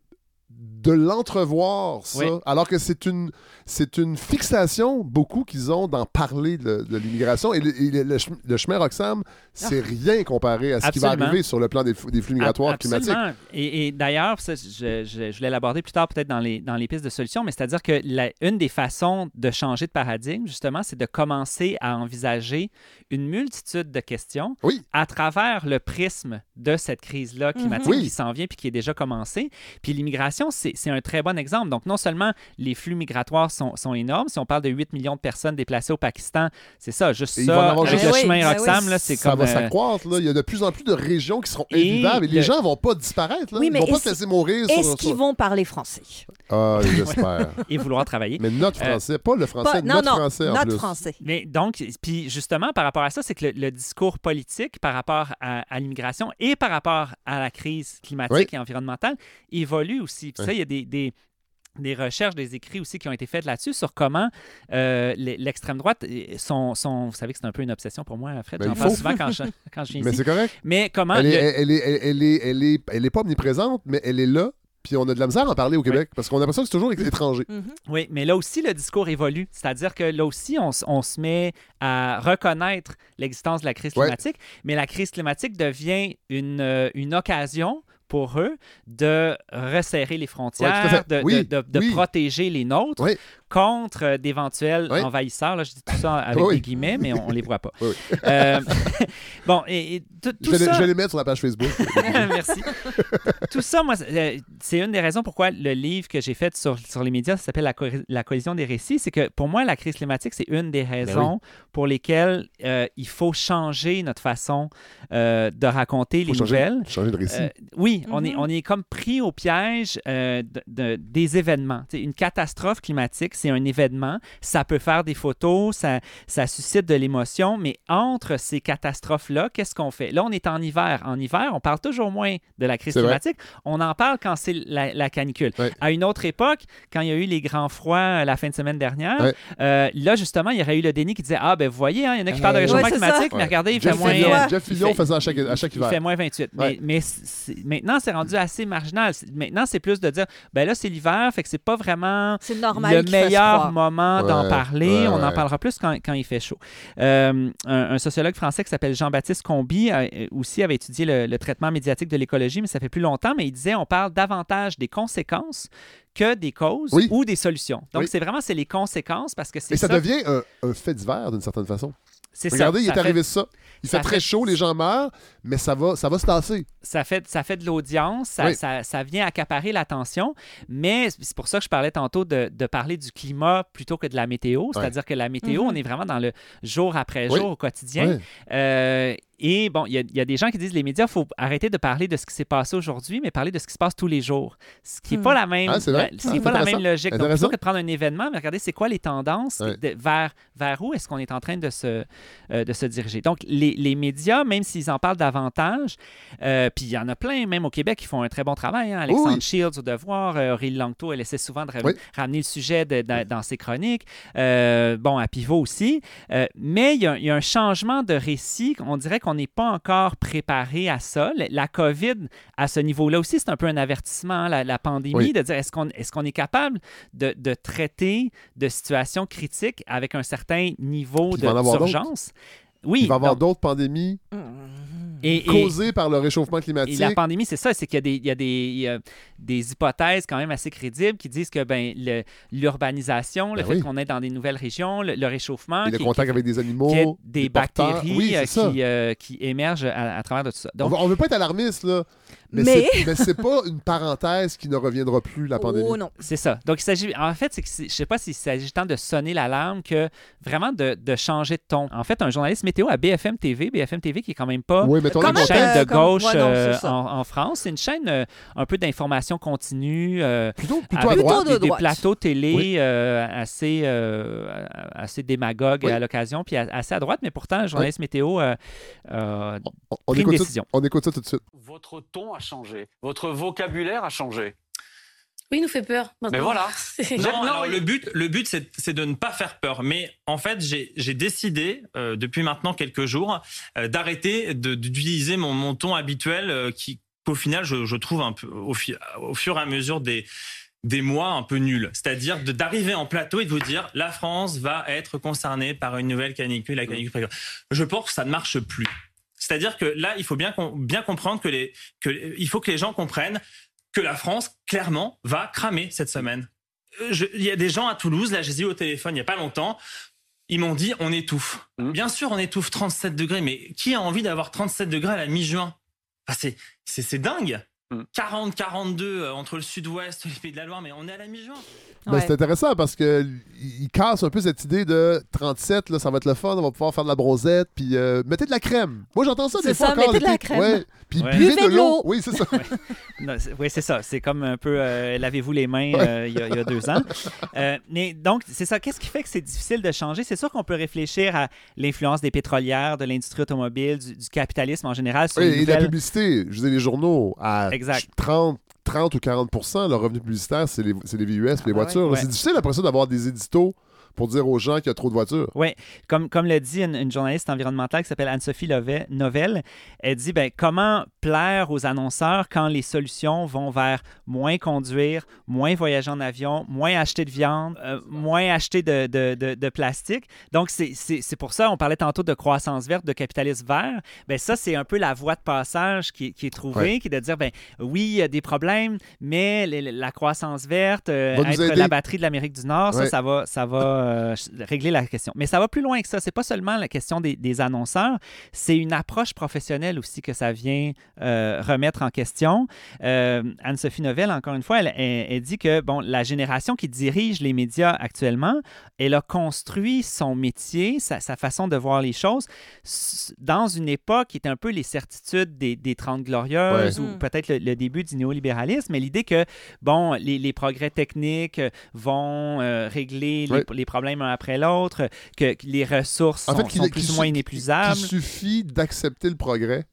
de l'entrevoir, ça.
Oui.
Alors que c'est une, c'est une fixation, beaucoup, qu'ils ont d'en parler de, de l'immigration. Et, le, et le- le chem- le chemin Roxham, c'est rien comparé à ce qui va arriver sur le plan des, flux migratoires climatiques.
Et, et d'ailleurs, je, je- je voulais l'aborder plus tard peut-être dans les, dans les pistes de solutions, mais c'est-à-dire que la- une des façons de changer de paradigme, justement, c'est de commencer à envisager une multitude de questions
Oui.
à travers le prisme de cette crise-là climatique
Oui.
qui s'en vient puis qui est déjà commencée. Puis l'immigration, c'est c'est un très bon exemple. Donc, non seulement les flux migratoires sont, sont énormes, si on parle de 8 millions de personnes déplacées au Pakistan, c'est ça, juste
Et
ça, avec le chemin
ben
Roxham, c'est
Ça
comme...
va
euh,
s'accroître. Là. Il y a de plus en plus de régions qui seront invivables et les
le-
gens vont pas disparaître. Là.
Oui,
Ils vont pas
est-ce-
se laisser mourir.
Est-ce
sur,
qu'ils
sur-
vont parler français?
Ah, j'espère.
et vouloir travailler.
mais notre
Euh,
français, pas le français,
Pas- non,
notre
non,
français en
notre
plus.
français.
Mais donc, puis justement, par rapport à ça, c'est que le, le discours politique par rapport à, à l'immigration et par rapport à la crise climatique
Oui.
et environnementale évolue aussi. Puis ça, il y a des, des- des recherches, des écrits aussi qui ont été faits là-dessus sur comment euh, l'e- l'extrême droite, euh, sont, sont- vous savez que c'est un peu une obsession pour moi, Fred,
Ben,
j'en parle souvent quand je, quand je viens
Mais c'est correct.
Mais comment...
Elle est,
le-
elle, est, elle, elle est, elle, est, elle est pas omniprésente, mais elle est là. Puis on a de la misère à en parler au Québec parce qu'on a l'impression que c'est toujours étranger.
Mhm.
Oui, mais là aussi, le discours évolue. C'est-à-dire que là aussi, on, on se met à reconnaître l'existence de la crise
Ouais.
climatique, mais la crise climatique devient une, euh, une occasion pour eux de resserrer les frontières, de,
Oui,
de- de- de
oui.
protéger les nôtres
Oui.
contre euh, d'éventuels envahisseurs. Là, je dis tout ça avec des guillemets, mais on ne les voit pas. Euh, bon, et, et tout,
Je
ça...
je vais les mettre sur la page Facebook.
Merci. Tout ça, moi, c'est euh, c'est une des raisons pourquoi le livre que j'ai fait sur, sur les médias s'appelle la, co- la collision des récits. C'est que pour moi, la crise climatique, c'est une des raisons pour lesquelles euh, il faut changer notre façon euh, de raconter les
changer,
nouvelles.
changer de récit.
Euh, oui, on, est,
Mhm.
on est comme pris au piège euh, de- de- des événements. Tu sais, une catastrophe climatique, c'est un événement. Ça peut faire des photos, ça, ça suscite de l'émotion, mais entre ces catastrophes-là, qu'est-ce qu'on fait? Là, on est en hiver. En hiver, on parle toujours moins de la crise
vrai.
climatique. On en parle quand c'est la, la canicule.
Ouais.
À une autre époque, quand il y a eu les grands froids euh, la fin de semaine dernière,
Ouais.
euh, là, justement, il y aurait eu le déni qui disait Ah, ben vous voyez, hein, il y en a qui
Euh,
parlent de réchauffement
ouais,
climatique, mais
Ouais.
regardez, il
Jeff,
fait moins.
Euh,
Jeff
il fait
ça à chaque, à chaque
il
hiver.
fait moins 28.
Ouais.
Mais, mais c'est- maintenant, c'est rendu assez marginal. Maintenant, c'est plus de dire, ben là, c'est l'hiver, fait que c'est pas vraiment
normal
le meilleur moment d'en parler.
ouais,
On en parlera plus quand, quand il fait chaud. Euh, un, un sociologue français qui s'appelle Jean-Baptiste Combi euh, aussi avait étudié le, le traitement médiatique de l'écologie, mais ça fait plus longtemps, mais il disait on parle davantage des conséquences que des causes
Oui.
ou des solutions. Donc,
Oui.
c'est vraiment c'est les conséquences parce que c'est
Et ça,
ça.
devient un, un fait divers d'une certaine façon.
c'est ça.
Regardez, il
Ça
est
fait-
arrivé ça. Il
ça
fait très
fait-
chaud, les gens meurent, mais ça va, ça va se tasser.
ça fait, ça fait de l'audience, ça,
Oui.
ça, ça vient accaparer l'attention, mais c'est pour ça que je parlais tantôt de, de parler du climat plutôt que de la météo, c'est-à-dire que la météo,
Mhm.
on est vraiment dans le jour après
Oui.
jour au quotidien. Euh, et bon, il y, a- il y a des gens qui disent les médias, il faut arrêter de parler de ce qui s'est passé aujourd'hui, mais parler de ce qui se passe tous les jours. Ce qui n'est
Hmm.
pas la même,
Ah, vrai?
ce qui
Ah,
est pas la même logique. Donc, plutôt que de prendre un événement, mais regardez, c'est quoi les tendances, de- vers, vers où est-ce qu'on est en train de se, euh, de se diriger. Donc, les, les médias, même s'ils en parlent davantage, euh, puis il y en a plein, même au Québec, qui font un très bon travail. hein. Alexandre
Oui.
Shields au Devoir, euh, Aurélie Langto, elle essaie souvent de ra-
Oui.
ramener le sujet de- dans- dans ses chroniques. Euh, bon, à Pivot aussi. Euh, mais il y, a, il y a un changement de récit. On dirait qu'on n'est pas encore préparé à ça. La COVID, à ce niveau-là aussi, c'est un peu un avertissement, hein, la, la pandémie,
Oui.
de dire est-ce qu'on est, qu'on est capable de, de traiter de situations critiques avec un certain niveau d'urgence? Oui.
Il va y avoir d'autres pandémies
et- et-
causées par le réchauffement
et
climatique.
la pandémie, c'est ça, c'est qu'il y a, des, il y a des, il y a des hypothèses quand même assez crédibles qui disent que ben, le- l'urbanisation, le
Ben
fait
oui.
qu'on est dans des nouvelles régions, le, le réchauffement,
Et le
qui-
contact
qui-
avec des animaux.
des bactéries
Oui,
euh, qui, euh, qui émergent à, à travers de tout ça.
On
Donc,
ne veut pas être alarmiste, là. Mais,
Mais-
c'est- pas une parenthèse qui ne reviendra plus, la pandémie.
Oh non.
c'est ça. Donc, il s'agit. En fait, c'est que je sais pas s'il s'agit tant de sonner l'alarme que vraiment de, de changer de ton. En fait, un journaliste météo à BFM TV, BFM TV qui est quand même pas
Oui,
une chaîne
euh,
de
comme-
gauche
ouais, non,
euh, en, en France. C'est une chaîne euh, un peu d'information continue. euh,
Plutôt, plutôt à droite.
De
des, des
droite.
plateaux télé
Oui.
euh, assez, euh, assez démagogues
Oui.
à l'occasion, puis assez à droite, mais pourtant, le journaliste météo euh, euh,
On, on
pris une
écoute
décision.
Ça, on écoute ça tout de suite.
Votre ton a changé, votre vocabulaire a changé.
Oui, il nous fait peur.
Mais voilà. Non,
alors, le but, le but c'est, de ne pas faire peur. Mais en fait, j'ai, décidé, euh, depuis maintenant quelques jours, euh, d'arrêter d'utiliser mon, mon ton habituel euh, qui, qu'au final, je, je trouve un peu, au, fi- au fur et à mesure des, des mois un peu nuls. C'est-à-dire d'arriver en plateau et de vous dire la France va être concernée par une nouvelle canicule, la canicule précoce. Je pense que ça ne marche plus. C'est-à-dire que là, il faut bien, com- bien comprendre que les, que, il faut que les gens comprennent que la France, clairement, va cramer cette semaine. Euh, je- Il y a des gens à Toulouse, là, j'ai eu au téléphone il n'y a pas longtemps, ils m'ont dit on étouffe.
Mhm.
Bien sûr, on étouffe 37 degrés, mais qui a envie d'avoir 37 degrés à la mi-juin? Enfin, c'est- c'est c'est dingue.
Mhm.
40, 42 euh, entre le sud-ouest, les pays de la Loire, mais on est à la mi-juin.
Ben,
Ouais.
c'est intéressant parce que il casse un peu cette idée de 37, là, ça va être le fun, on va pouvoir faire de la bronzette, puis euh, mettez de la crème. Moi, j'entends ça
C'est
des fois
ça,
encore.
mettez de la crème.
Ouais. Puis
Ouais.
buvez
Buvez
de l'eau. Oui, c'est ça.
Oui, c'est ça. C'est comme un peu euh, lavez-vous les mains
Ouais.
euh, il y, a- il y a deux ans. Euh, mais donc, c'est ça. Qu'est-ce qui fait que c'est difficile de changer? C'est sûr qu'on peut réfléchir à l'influence des pétrolières, de l'industrie automobile, du, du capitalisme en général sur
Oui, et la publicité, je disais les journaux, à
Exact.
30, 30 ou 40 le revenu publicitaire, c'est les, les VUS les
Ah
voitures.
Ouais.
C'est difficile après ça d'avoir des éditos pour dire aux gens qu'il y a trop de voitures.
Oui, comme, comme le dit une, une journaliste environnementale qui s'appelle Anne-Sophie Novelle, elle dit ben, comment plaire aux annonceurs quand les solutions vont vers moins conduire, moins voyager en avion, moins acheter de viande, euh, moins acheter de, de, de- de plastique? Donc, c'est- pour ça, on parlait tantôt de croissance verte, de capitalisme vert. Ben, ça, c'est un peu la voie de passage qui, qui est trouvée,
Ouais.
qui est de dire ben, oui, il y a des problèmes, mais les- la croissance verte, euh, être
aider.
la batterie de l'Amérique du Nord, ça, ça va, ça va euh, régler la question. Mais ça va plus loin que ça. C'est pas seulement la question des, des annonceurs, c'est une approche professionnelle aussi que ça vient euh, remettre en question. Euh, Anne-Sophie Novelle, encore une fois, elle, elle- elle dit que bon, la génération qui dirige les médias actuellement, elle a construit son métier, sa, sa façon de voir les choses dans une époque qui est un peu les certitudes des, des 30 glorieuses
Ouais.
ou
Mm.
peut-être le, le début du néolibéralisme, mais l'idée que bon, les, les progrès techniques vont régler les,
Ouais.
les problèmes un après l'autre, que, les ressources
En
sont,
fait, qu'il
sont plus ou moins inépuisables.
qu'il suffit d'accepter le progrès,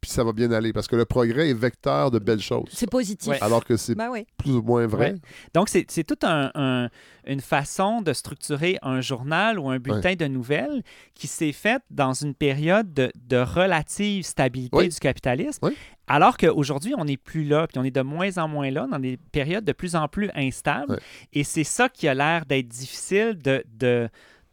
puis ça va bien aller, parce que le progrès est vecteur de belles choses.
C'est positif.
Ouais.
Alors que c'est
oui.
plus ou moins vrai.
Ouais. Donc, c'est c'est toute un, un- une façon de structurer un journal ou un bulletin de nouvelles qui s'est faite dans une période de, de relative stabilité du capitalisme. Alors qu'aujourd'hui, on n'est plus là, puis on est de moins en moins là, dans des périodes de plus en plus instables.
Ouais.
Et c'est ça qui a l'air d'être difficile de, de,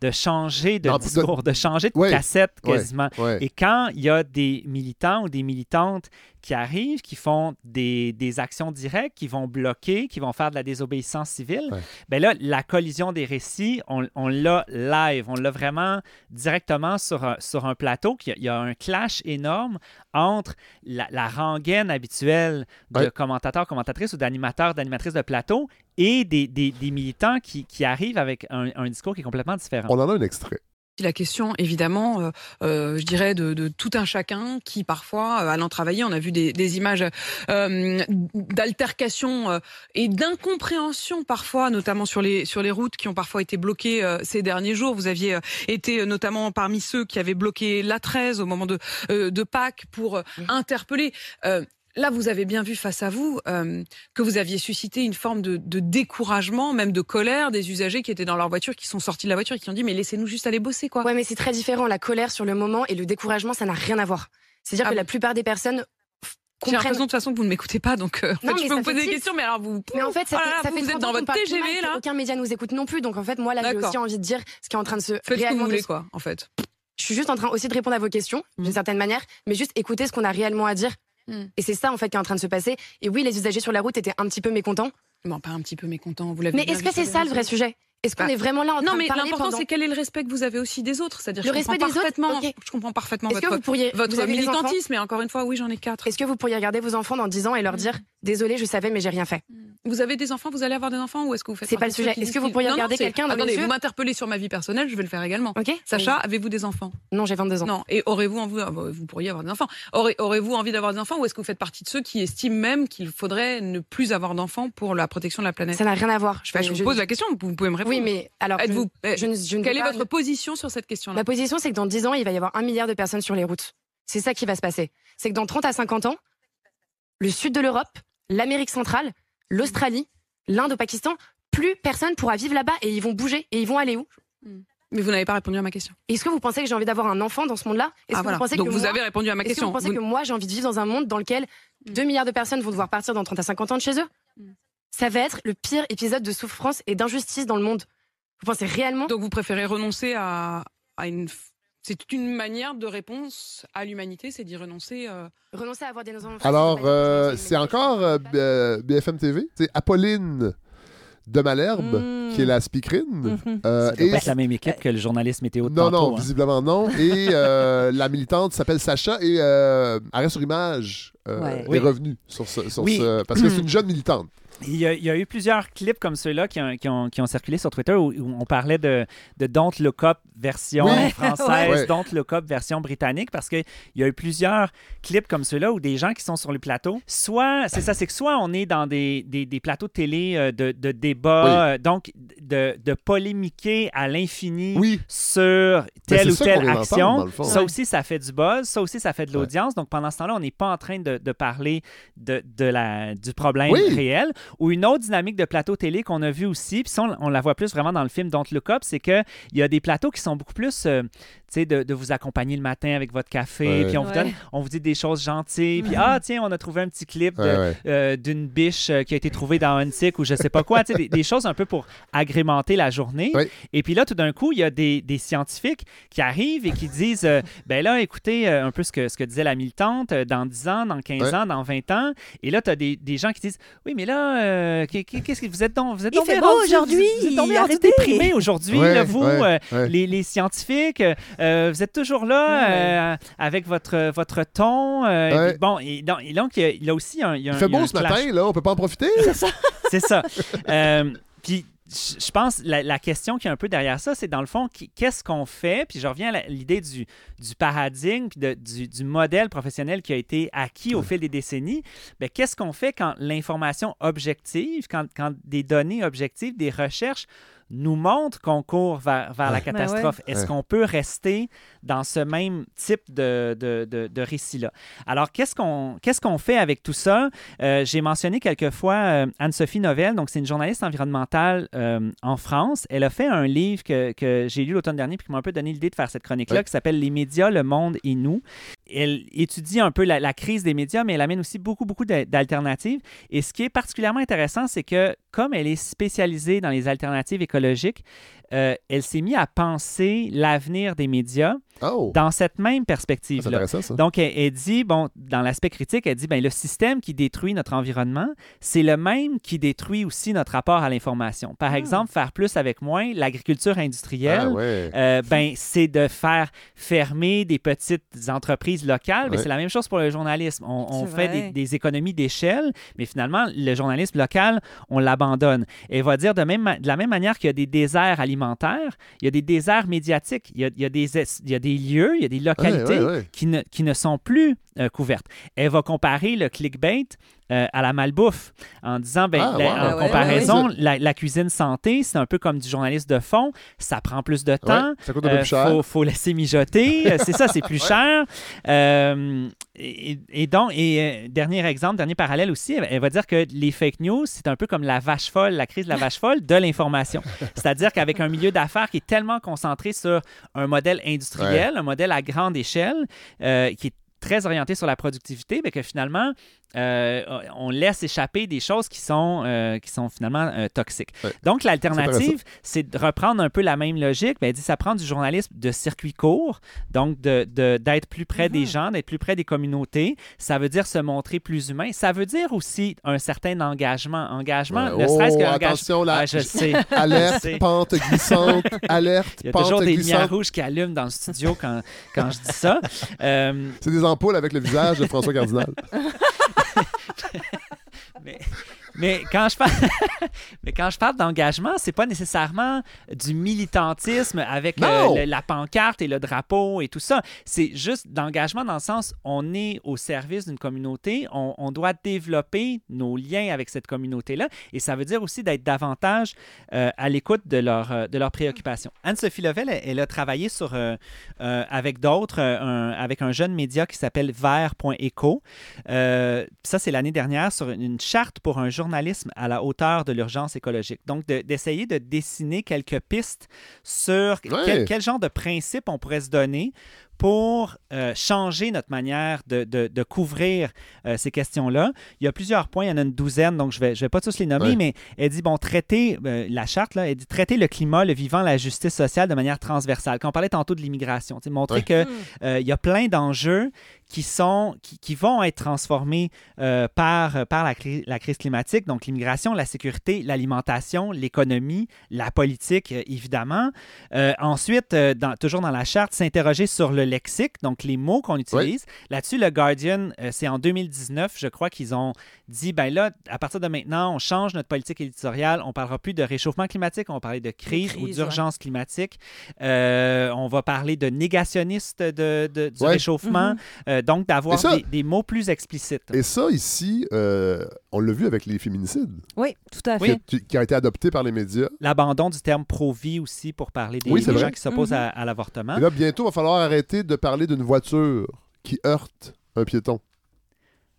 de changer de
Non,
discours, de, changer de cassette quasiment. Et quand il y a des militants ou des militantes qui arrivent, qui font des, des actions directes, qui vont bloquer, qui vont faire de la désobéissance civile, ben là, la collision des récits, on, on l'a live, on l'a vraiment directement sur un, sur un plateau. qu'il y a- Il y a un clash énorme entre la, la rengaine habituelle de commentateurs, commentatrices ou d'animateurs, d'animatrices de plateau et des, des- des militants qui, qui arrivent avec un, un discours qui est complètement différent.
On en a un extrait.
La question, évidemment, euh, euh, je dirais, de, de tout un chacun qui, parfois, euh, allant travailler, on a vu des, des images euh, d'altercation euh, et d'incompréhension, parfois, notamment sur les, sur les routes qui ont parfois été bloquées euh, ces derniers jours. Vous aviez euh, été euh, notamment parmi ceux qui avaient bloqué l'A13 au moment de, euh, de Pâques pour euh, interpeller. Là, vous avez bien vu face à vous euh, que vous aviez suscité une forme de, de découragement, même de colère des usagers qui étaient dans leur voiture, qui sont sortis de la voiture et qui ont dit mais laissez-nous juste aller bosser quoi.
Ouais, mais c'est très différent. La colère sur le moment et le découragement, ça n'a rien à voir. C'est-à-dire
Ah
que
bon
la plupart des personnes
J'ai
comprennent.
l'impression de toute façon que vous ne m'écoutez pas, donc euh, en
Non,
fait,
mais
je peux vous poser
fait
des questions, mais alors vous.
Mais en fait, ça
Oh là
fait, ça
vous,
fait
vous êtes
30
dans votre TGV là.
Aucun média nous écoute non plus. Donc en fait, moi là, j'ai aussi envie de dire ce qui est en train de se
Faites ce que vous
réellement
voulez
de-
quoi, en fait.
Je suis juste en train aussi de répondre à vos questions d'une
Mhm.
certaine manière, mais juste écouter ce qu'on a réellement à dire.
Mhm.
Et c'est ça en fait qui est en train de se passer. Et oui, les usagers sur la route étaient un petit peu mécontents.
Bon, pas un petit peu mécontent, vous l'avez.
Mais est-ce que c'est ça le vrai sujet? Est-ce qu'on
Bah,
est vraiment là en train
Non,
de
mais l'important
pendant...
c'est quel est le respect que vous avez aussi des autres. C'est-à-dire,
Le
je comprends
respect des autres
parfaitement. Je comprends parfaitement
Est-ce que
votre
vous pourriez
votre militantisme, mais encore une fois, oui, j'en ai quatre.
Est-ce que vous pourriez regarder vos enfants dans 10 ans et leur dire désolé, je savais mais j'ai rien fait
Vous avez des enfants, vous allez avoir des enfants, ou est-ce que vous faites
C'est pas le sujet. Est-ce que vous pourriez regarder quelqu'un dans
Attendez, vous m'interpellez sur ma vie personnelle, je vais le faire également.
Ok
Sacha, avez-vous des enfants?
Non, j'ai 22 ans.
Non. Et aurez-vous envie, ah bah, vous pourriez avoir des enfants. Aurez- Aurez-vous envie d'avoir des enfants ou est-ce que vous faites partie de ceux qui estiment même qu'il faudrait ne plus avoir d'enfants pour la protection de la planète?
Ça n'a rien à voir.
Bah, je vous pose la question, vous pouvez me répondre.
Oui, mais alors.
Êtes-vous-
ne
Quelle est votre position sur cette question-là?
Ma position, c'est que dans 10 ans, il va y avoir un milliard de personnes sur les routes. C'est ça qui va se passer. C'est que dans 30 à 50 ans, le sud de l'Europe, l'Amérique centrale, l'Australie, l'Inde au Pakistan, plus personne pourra vivre là-bas et ils vont bouger et ils vont aller où
Mais vous n'avez pas répondu à ma question.
Est-ce que vous pensez que j'ai envie d'avoir un enfant dans ce monde-là? Est-ce
Ah,
que
voilà.
vous pensez
Donc
que
vous
moi-
avez répondu à ma
Est-ce que
question.
vous pensez
Vous-
que moi j'ai envie de vivre dans un monde dans lequel 2 milliards de personnes vont devoir partir dans 30 à 50 ans de chez eux? Ça va être le pire épisode de souffrance et d'injustice dans le monde. Vous pensez réellement?
Donc vous préférez renoncer à, à une. C'est une manière de réponse à l'humanité, c'est d'y renoncer. euh,
renoncer à avoir des enfants
Alors,
dire
euh, c'est encore euh, BFM TV. C'est Apolline de Malherbe,
Mm.
qui est la speakerine. Euh,
Ça doit
et
pas être la même équipe que le journaliste météo de
Non,
tantôt,
non,
hein.
visiblement non. Et euh, la militante s'appelle Sacha et euh, Arrêt sur image euh,
Ouais.
est
Oui.
revenue sur ce, sur
Oui.
ce- parce que c'est une jeune militante.
Il y, a, il y a eu plusieurs clips comme ceux-là qui ont, qui ont- qui ont circulé sur Twitter où, où on parlait de, de Don't Look Up version française,
Ouais.
Don't Look Up version britannique, parce qu'il y a eu plusieurs clips comme ceux-là où des gens qui sont sur le plateau, soit, c'est ça, c'est que soit on est dans des, des- des plateaux de télé euh, de, de débat, euh, donc de, de polémiquer à l'infini
Oui.
sur
Ben,
telle ou telle action. Ça
Ouais.
aussi, ça fait du buzz. Ça aussi, ça fait de l'audience. Donc, pendant ce temps-là, on n'est pas en train de, parler de, de la, du problème
Oui.
réel. Ou une autre dynamique de plateau télé qu'on a vu aussi, puis on, on la voit plus vraiment dans le film Don't Look Up, c'est qu'il y a des plateaux qui sont beaucoup plus, euh, de, de vous accompagner le matin avec votre café,
Ouais.
puis on vous
Ouais.
donne, on vous dit des choses gentilles, puis ah, tiens, on a trouvé un petit clip de-
Ouais, ouais.
euh, d'une biche euh, qui a été trouvée dans un tic ou je sais pas quoi, des, des choses un peu pour agrémenter la journée.
Ouais.
Et puis là, tout d'un coup, il y a des, des scientifiques qui arrivent et qui disent euh, ben là, écoutez, euh, un peu ce que, ce que disait la militante, dans 10 ans, dans 15
Ouais.
ans, dans 20 ans. Et là, tu as des, des gens qui disent oui, mais là, euh, qu'est- qu'est-ce que vous êtes donc Vous êtes rendu-
aujourd'hui,
Vous êtes
arrêtez.
déprimé aujourd'hui,
Ouais,
vous,
ouais,
euh,
ouais.
les, les scientifiques. Euh, vous êtes toujours là euh, avec votre, votre ton. euh,
Ouais.
et puis bon, et, donc, et donc, il y a- aussi un. il y a
Il
un-
fait
il y a
beau
un
ce
clash.
matin, là, on peut pas en profiter.
C'est ça. Euh, puis je pense la, la question qui est un peu derrière ça, c'est dans le fond, qu'est-ce qu'on fait? Puis je reviens à l'idée du, du paradigme, puis de- du, du modèle professionnel qui a été acquis au fil des décennies. Ben, qu'est-ce qu'on fait quand l'information objective, quand, quand des données objectives, des recherches nous montrent qu'on court vers, vers la
Ouais.
Ben
catastrophe? Est-ce
Ouais.
qu'on peut rester dans ce même type de, de, de- de récit-là? Alors, qu'est-ce qu'on qu'est-ce qu'on fait avec tout ça? Euh, J'ai mentionné quelquefois euh, Anne-Sophie Novelle, donc c'est une journaliste environnementale euh, en France. Elle a fait un livre que, que j'ai lu l'automne dernier puis qui m'a un peu donné l'idée de faire cette chronique-là, qui s'appelle Les médias, le monde et nous. Elle étudie un peu la, la crise des médias, mais elle amène aussi beaucoup, beaucoup d'a- d'alternatives. Et ce qui est particulièrement intéressant, c'est que comme elle est spécialisée dans les alternatives écologiques, euh, elle s'est mise à penser l'avenir des médias
Oh,
dans cette même
Ah,
perspective-là.
intéressant, ça.
Donc, elle, elle dit, bon, dans l'aspect critique, elle dit, ben, le système qui détruit notre environnement, c'est le même qui détruit aussi notre rapport à l'information. Par exemple, faire plus avec moins, l'agriculture industrielle,
Ah, ouais.
euh, ben, c'est de faire fermer des petites entreprises locales. mais
Ouais.
c'est la même chose pour le journalisme. On, fait des, des économies d'échelle, mais finalement, le journalisme local, on l'abandonne. Et elle va dire de, même, de la même manière qu'il y a des déserts alimentaires, il y a des déserts médiatiques. Il y a, il y a des, es- il y a des lieux, il y a des localités
ouais, ouais.
Qui, ne, qui ne sont plus euh, couvertes. Elle va comparer le clickbait euh, à la malbouffe en disant, ben,
Ah,
la-
wow.
en
Ah ouais,
comparaison, la, la cuisine santé, c'est un peu comme du journaliste de fond, ça prend plus de temps.
Ouais, ça coûte un peu
Euh,
plus cher.
faut, faut laisser mijoter. Euh, c'est ça, c'est plus cher. Euh, et, et donc, et dernier exemple, dernier parallèle aussi, elle, elle va dire que les fake news, c'est un peu comme la vache folle, la crise de la vache folle de l'information. C'est-à-dire qu'avec un milieu d'affaires qui est tellement concentré sur un modèle industriel, un modèle à grande échelle, euh, qui est très orienté sur la productivité, mais que finalement, euh, on laisse échapper des choses qui sont, euh, qui sont finalement euh, toxiques.
Ouais.
Donc, l'alternative, c'est de reprendre un peu la même logique. Ben, elle dit ça prend du journalisme de circuit court, donc d'être de, d'être plus près des gens, d'être plus près des communautés. Ça veut dire se montrer plus humain. Ça veut dire aussi un certain engagement. Engagement,
Ouais.
ne serait-ce
Oh,
que
attention, là.
Ah, je sais.
Alerte,
Je sais.
pente glissante, alerte,
Il y a toujours des lumières rouges qui allument dans le studio quand, quand je dis ça. Euh,
C'est des ampoules avec le visage de François Cardinal.
mais, mais quand je parle, mais quand je parle d'engagement, c'est pas nécessairement du militantisme avec euh, le- la pancarte et le drapeau et tout ça. C'est juste d'engagement dans le sens on est au service d'une communauté, on, on doit développer nos liens avec cette communauté-là et ça veut dire aussi d'être davantage euh, à l'écoute de, leur, euh, de leurs préoccupations. Anne-Sophie Lovell, elle, elle a travaillé sur, euh, euh, avec d'autres, avec un jeune média qui s'appelle Vert.eco. Ça, c'est l'année dernière sur une, une charte pour un journalisme à la hauteur de l'urgence écologique. Donc, de- d'essayer de, dessiner quelques pistes sur quel, quel genre de principe on pourrait se donner pour euh, changer notre manière de, de- de couvrir euh, ces questions-là. Il y a plusieurs points, il y en a une douzaine, donc je ne vais, je vais pas tous les nommer,
Ouais.
mais elle dit, bon, traiter, euh, la charte, là, elle dit traiter le climat, le vivant, la justice sociale de manière transversale. Quand on parlait tantôt de l'immigration, tu sais, montrer
Ouais.
que
Mm.
euh, il y a plein d'enjeux qui sont qui, qui vont être transformés euh, par, par la, cri- la crise climatique, donc l'immigration, la sécurité, l'alimentation, l'économie, la politique, euh, évidemment. Euh, ensuite, euh, dans- toujours dans la charte, s'interroger sur le lexique, donc les mots qu'on utilise. Là-dessus, le Guardian, euh, c'est en 2019, je crois qu'ils ont dit, ben là, à partir de maintenant, on change notre politique éditoriale, on parlera plus de réchauffement climatique, on va parler de crise, ou
crise,
d'urgence climatique. Euh, on va parler de négationniste de, de- du
Ouais.
réchauffement.
Mhm.
Euh, donc, d'avoir des, des mots plus explicites.
Et ça, ici, euh, on l'a vu avec les féminicides,
Oui, tout à fait.
qui, qui a été adopté par les médias.
L'abandon du terme pro-vie aussi pour parler des,
Oui,
gens qui s'opposent
Mhm.
à, à l'avortement.
Et là, bientôt, il va falloir arrêter de parler d'une voiture qui heurte un piéton.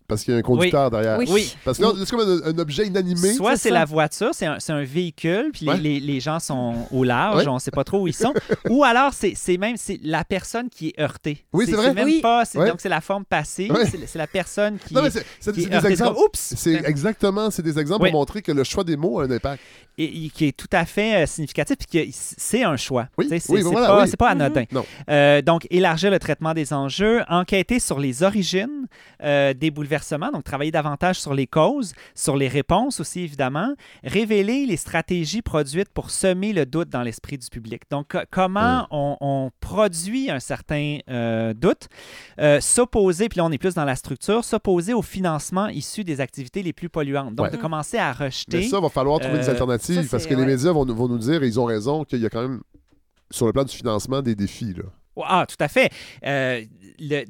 Parce qu'il y a un conducteur derrière.
Oui.
Oui.
Parce que là, c'est comme un, un objet inanimé.
Soit
c'est
la voiture, c'est un, véhicule, puis les-
Ouais.
les, les gens sont au large,
Ouais.
on ne sait pas trop où ils sont. Ou alors, c'est même c'est la personne qui est heurtée.
Oui, c'est vrai.
même
Oui.
pas,
Ouais.
donc c'est la forme
Ouais.
c'est la personne qui,
Non, mais c'est des
heurtée.
Exemples. C'est exactement, c'est des exemples pour montrer que le choix des mots a un impact.
et, et qui est tout à fait euh, significatif, puis que c'est un choix.
Oui,
C'est
oui,
c'est
voilà,
pas,
oui.
pas anodin.
Non.
Euh, donc, élargir le traitement des enjeux, enquêter sur les origines euh, des bouleversements, donc travailler davantage sur les causes, sur les réponses aussi, évidemment, révéler les stratégies produites pour semer le doute dans l'esprit du public. Donc, co- comment on, on produit un certain euh, doute, euh, s'opposer, puis là, on est plus dans la structure, s'opposer au financement issu des activités les plus polluantes. Donc,
Ouais.
de commencer à rejeter...
Mais ça, il va falloir trouver des
Euh,
alternatives
ça,
parce que les médias vont, nous- vont nous dire, et ils ont raison, qu'il y a quand même, sur le plan du financement, des défis. Là.
Ah, tout à fait. Euh, le-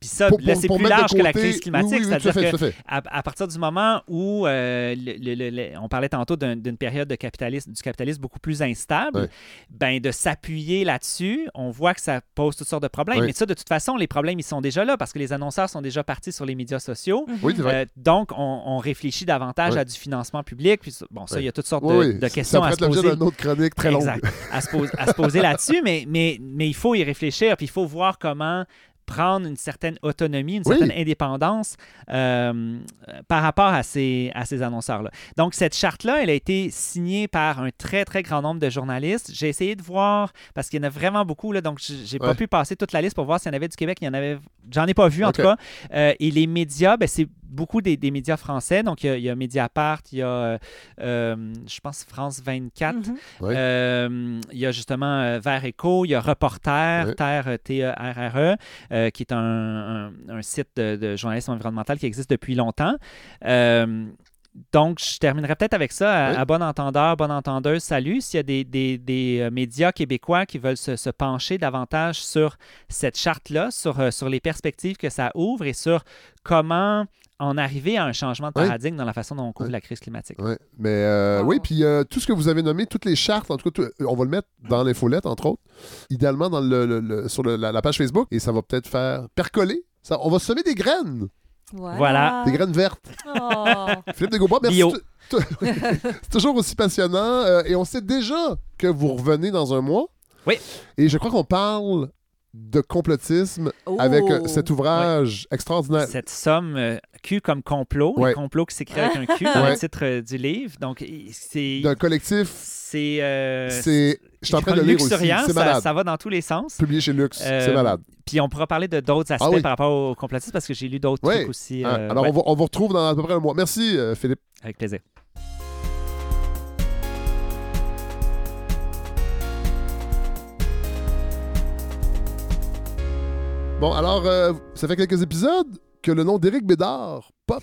Puis ça,
Pour-
là,
pour-
c'est plus large que la crise climatique.
Oui, oui,
C'est-à-dire
tout à
partir du moment où euh, le- le- on parlait tantôt d'un- d'une période de capitalisme, du capitalisme beaucoup plus instable, ben de s'appuyer là-dessus, on voit que ça pose toutes sortes de problèmes. Mais ça, de toute façon, les problèmes, ils sont déjà là parce que les annonceurs sont déjà partis sur les médias sociaux.
Vrai.
Euh, donc, on, on réfléchit davantage à du financement public. Puis, bon, ça, il y a toutes sortes de, questions à se poser
d'une autre chronique très longue.
Exact. À se, pose- à se poser là-dessus, mais, mais, mais il faut y réfléchir, puis il faut voir comment prendre une certaine autonomie, une
Oui.
certaine indépendance euh, par rapport à ces, à ces annonceurs-là. Donc, cette charte-là, elle a été signée par un très, très grand nombre de journalistes. J'ai essayé de voir, parce qu'il y en a vraiment beaucoup, là, donc j'ai j'ai pas
Ouais.
pu passer toute la liste pour voir s'il y en avait du Québec. Il y en avait, j'en ai pas vu en tout cas. Euh, et les médias, ben, c'est beaucoup des, des médias français. Donc, il y a, il y a Mediapart, il y a, euh, euh, je pense, France 24.
Mhm.
Ouais.
Euh, il y a justement euh, Vert Éco, il y a Reporter,
Ouais.
Terre T-E-R-R-E, euh, qui est un, un- un site de, de journalisme environnemental qui existe depuis longtemps. Euh, donc, je terminerai peut-être avec ça. À,
Oui.
à bon entendeur, bonne entendeuse, salut. S'il y a des, des- des, médias québécois qui veulent se, se pencher davantage sur cette charte-là, sur, sur les perspectives que ça ouvre et sur comment en arriver à un changement de
Oui.
paradigme dans la façon dont on couvre
Oui.
la crise climatique.
Ouais. Mais euh,
Wow.
oui, puis euh, tout ce que vous avez nommé, toutes les chartes, en tout cas, tout- on va le mettre dans l'infolette, entre autres, idéalement dans le, le- le- sur le- la, la page Facebook, et ça va peut-être faire percoler. Ça, on va semer des graines,
Voilà.
des graines vertes.
Oh.
Philippe de Gaubois, merci. C'est toujours aussi passionnant. euh, et on sait déjà que vous revenez dans un mois.
Oui.
Et je crois qu'on parle de complotisme
Oh.
avec euh, cet ouvrage extraordinaire.
cette somme euh, Q comme complot,
Ouais.
le complot qui s'écrit avec un Q dans
Ouais.
le titre euh, du livre. Donc, c'est.
D'un collectif.
C'est. euh,
C'est. Je suis en train de le lire aussi. C'est
ça,
malade.
ça va dans tous les sens.
Publié chez Lux.
Euh,
C'est malade.
Puis on pourra parler de d'autres aspects
Ah oui.
par rapport au complotisme parce que j'ai lu d'autres
Ouais.
trucs aussi. Euh,
Alors,
ouais,
on, va- on vous retrouve dans à peu près un mois. Merci, euh, Philippe.
avec plaisir.
Bon, alors, euh, ça fait quelques épisodes que le nom d'Éric Bédard pop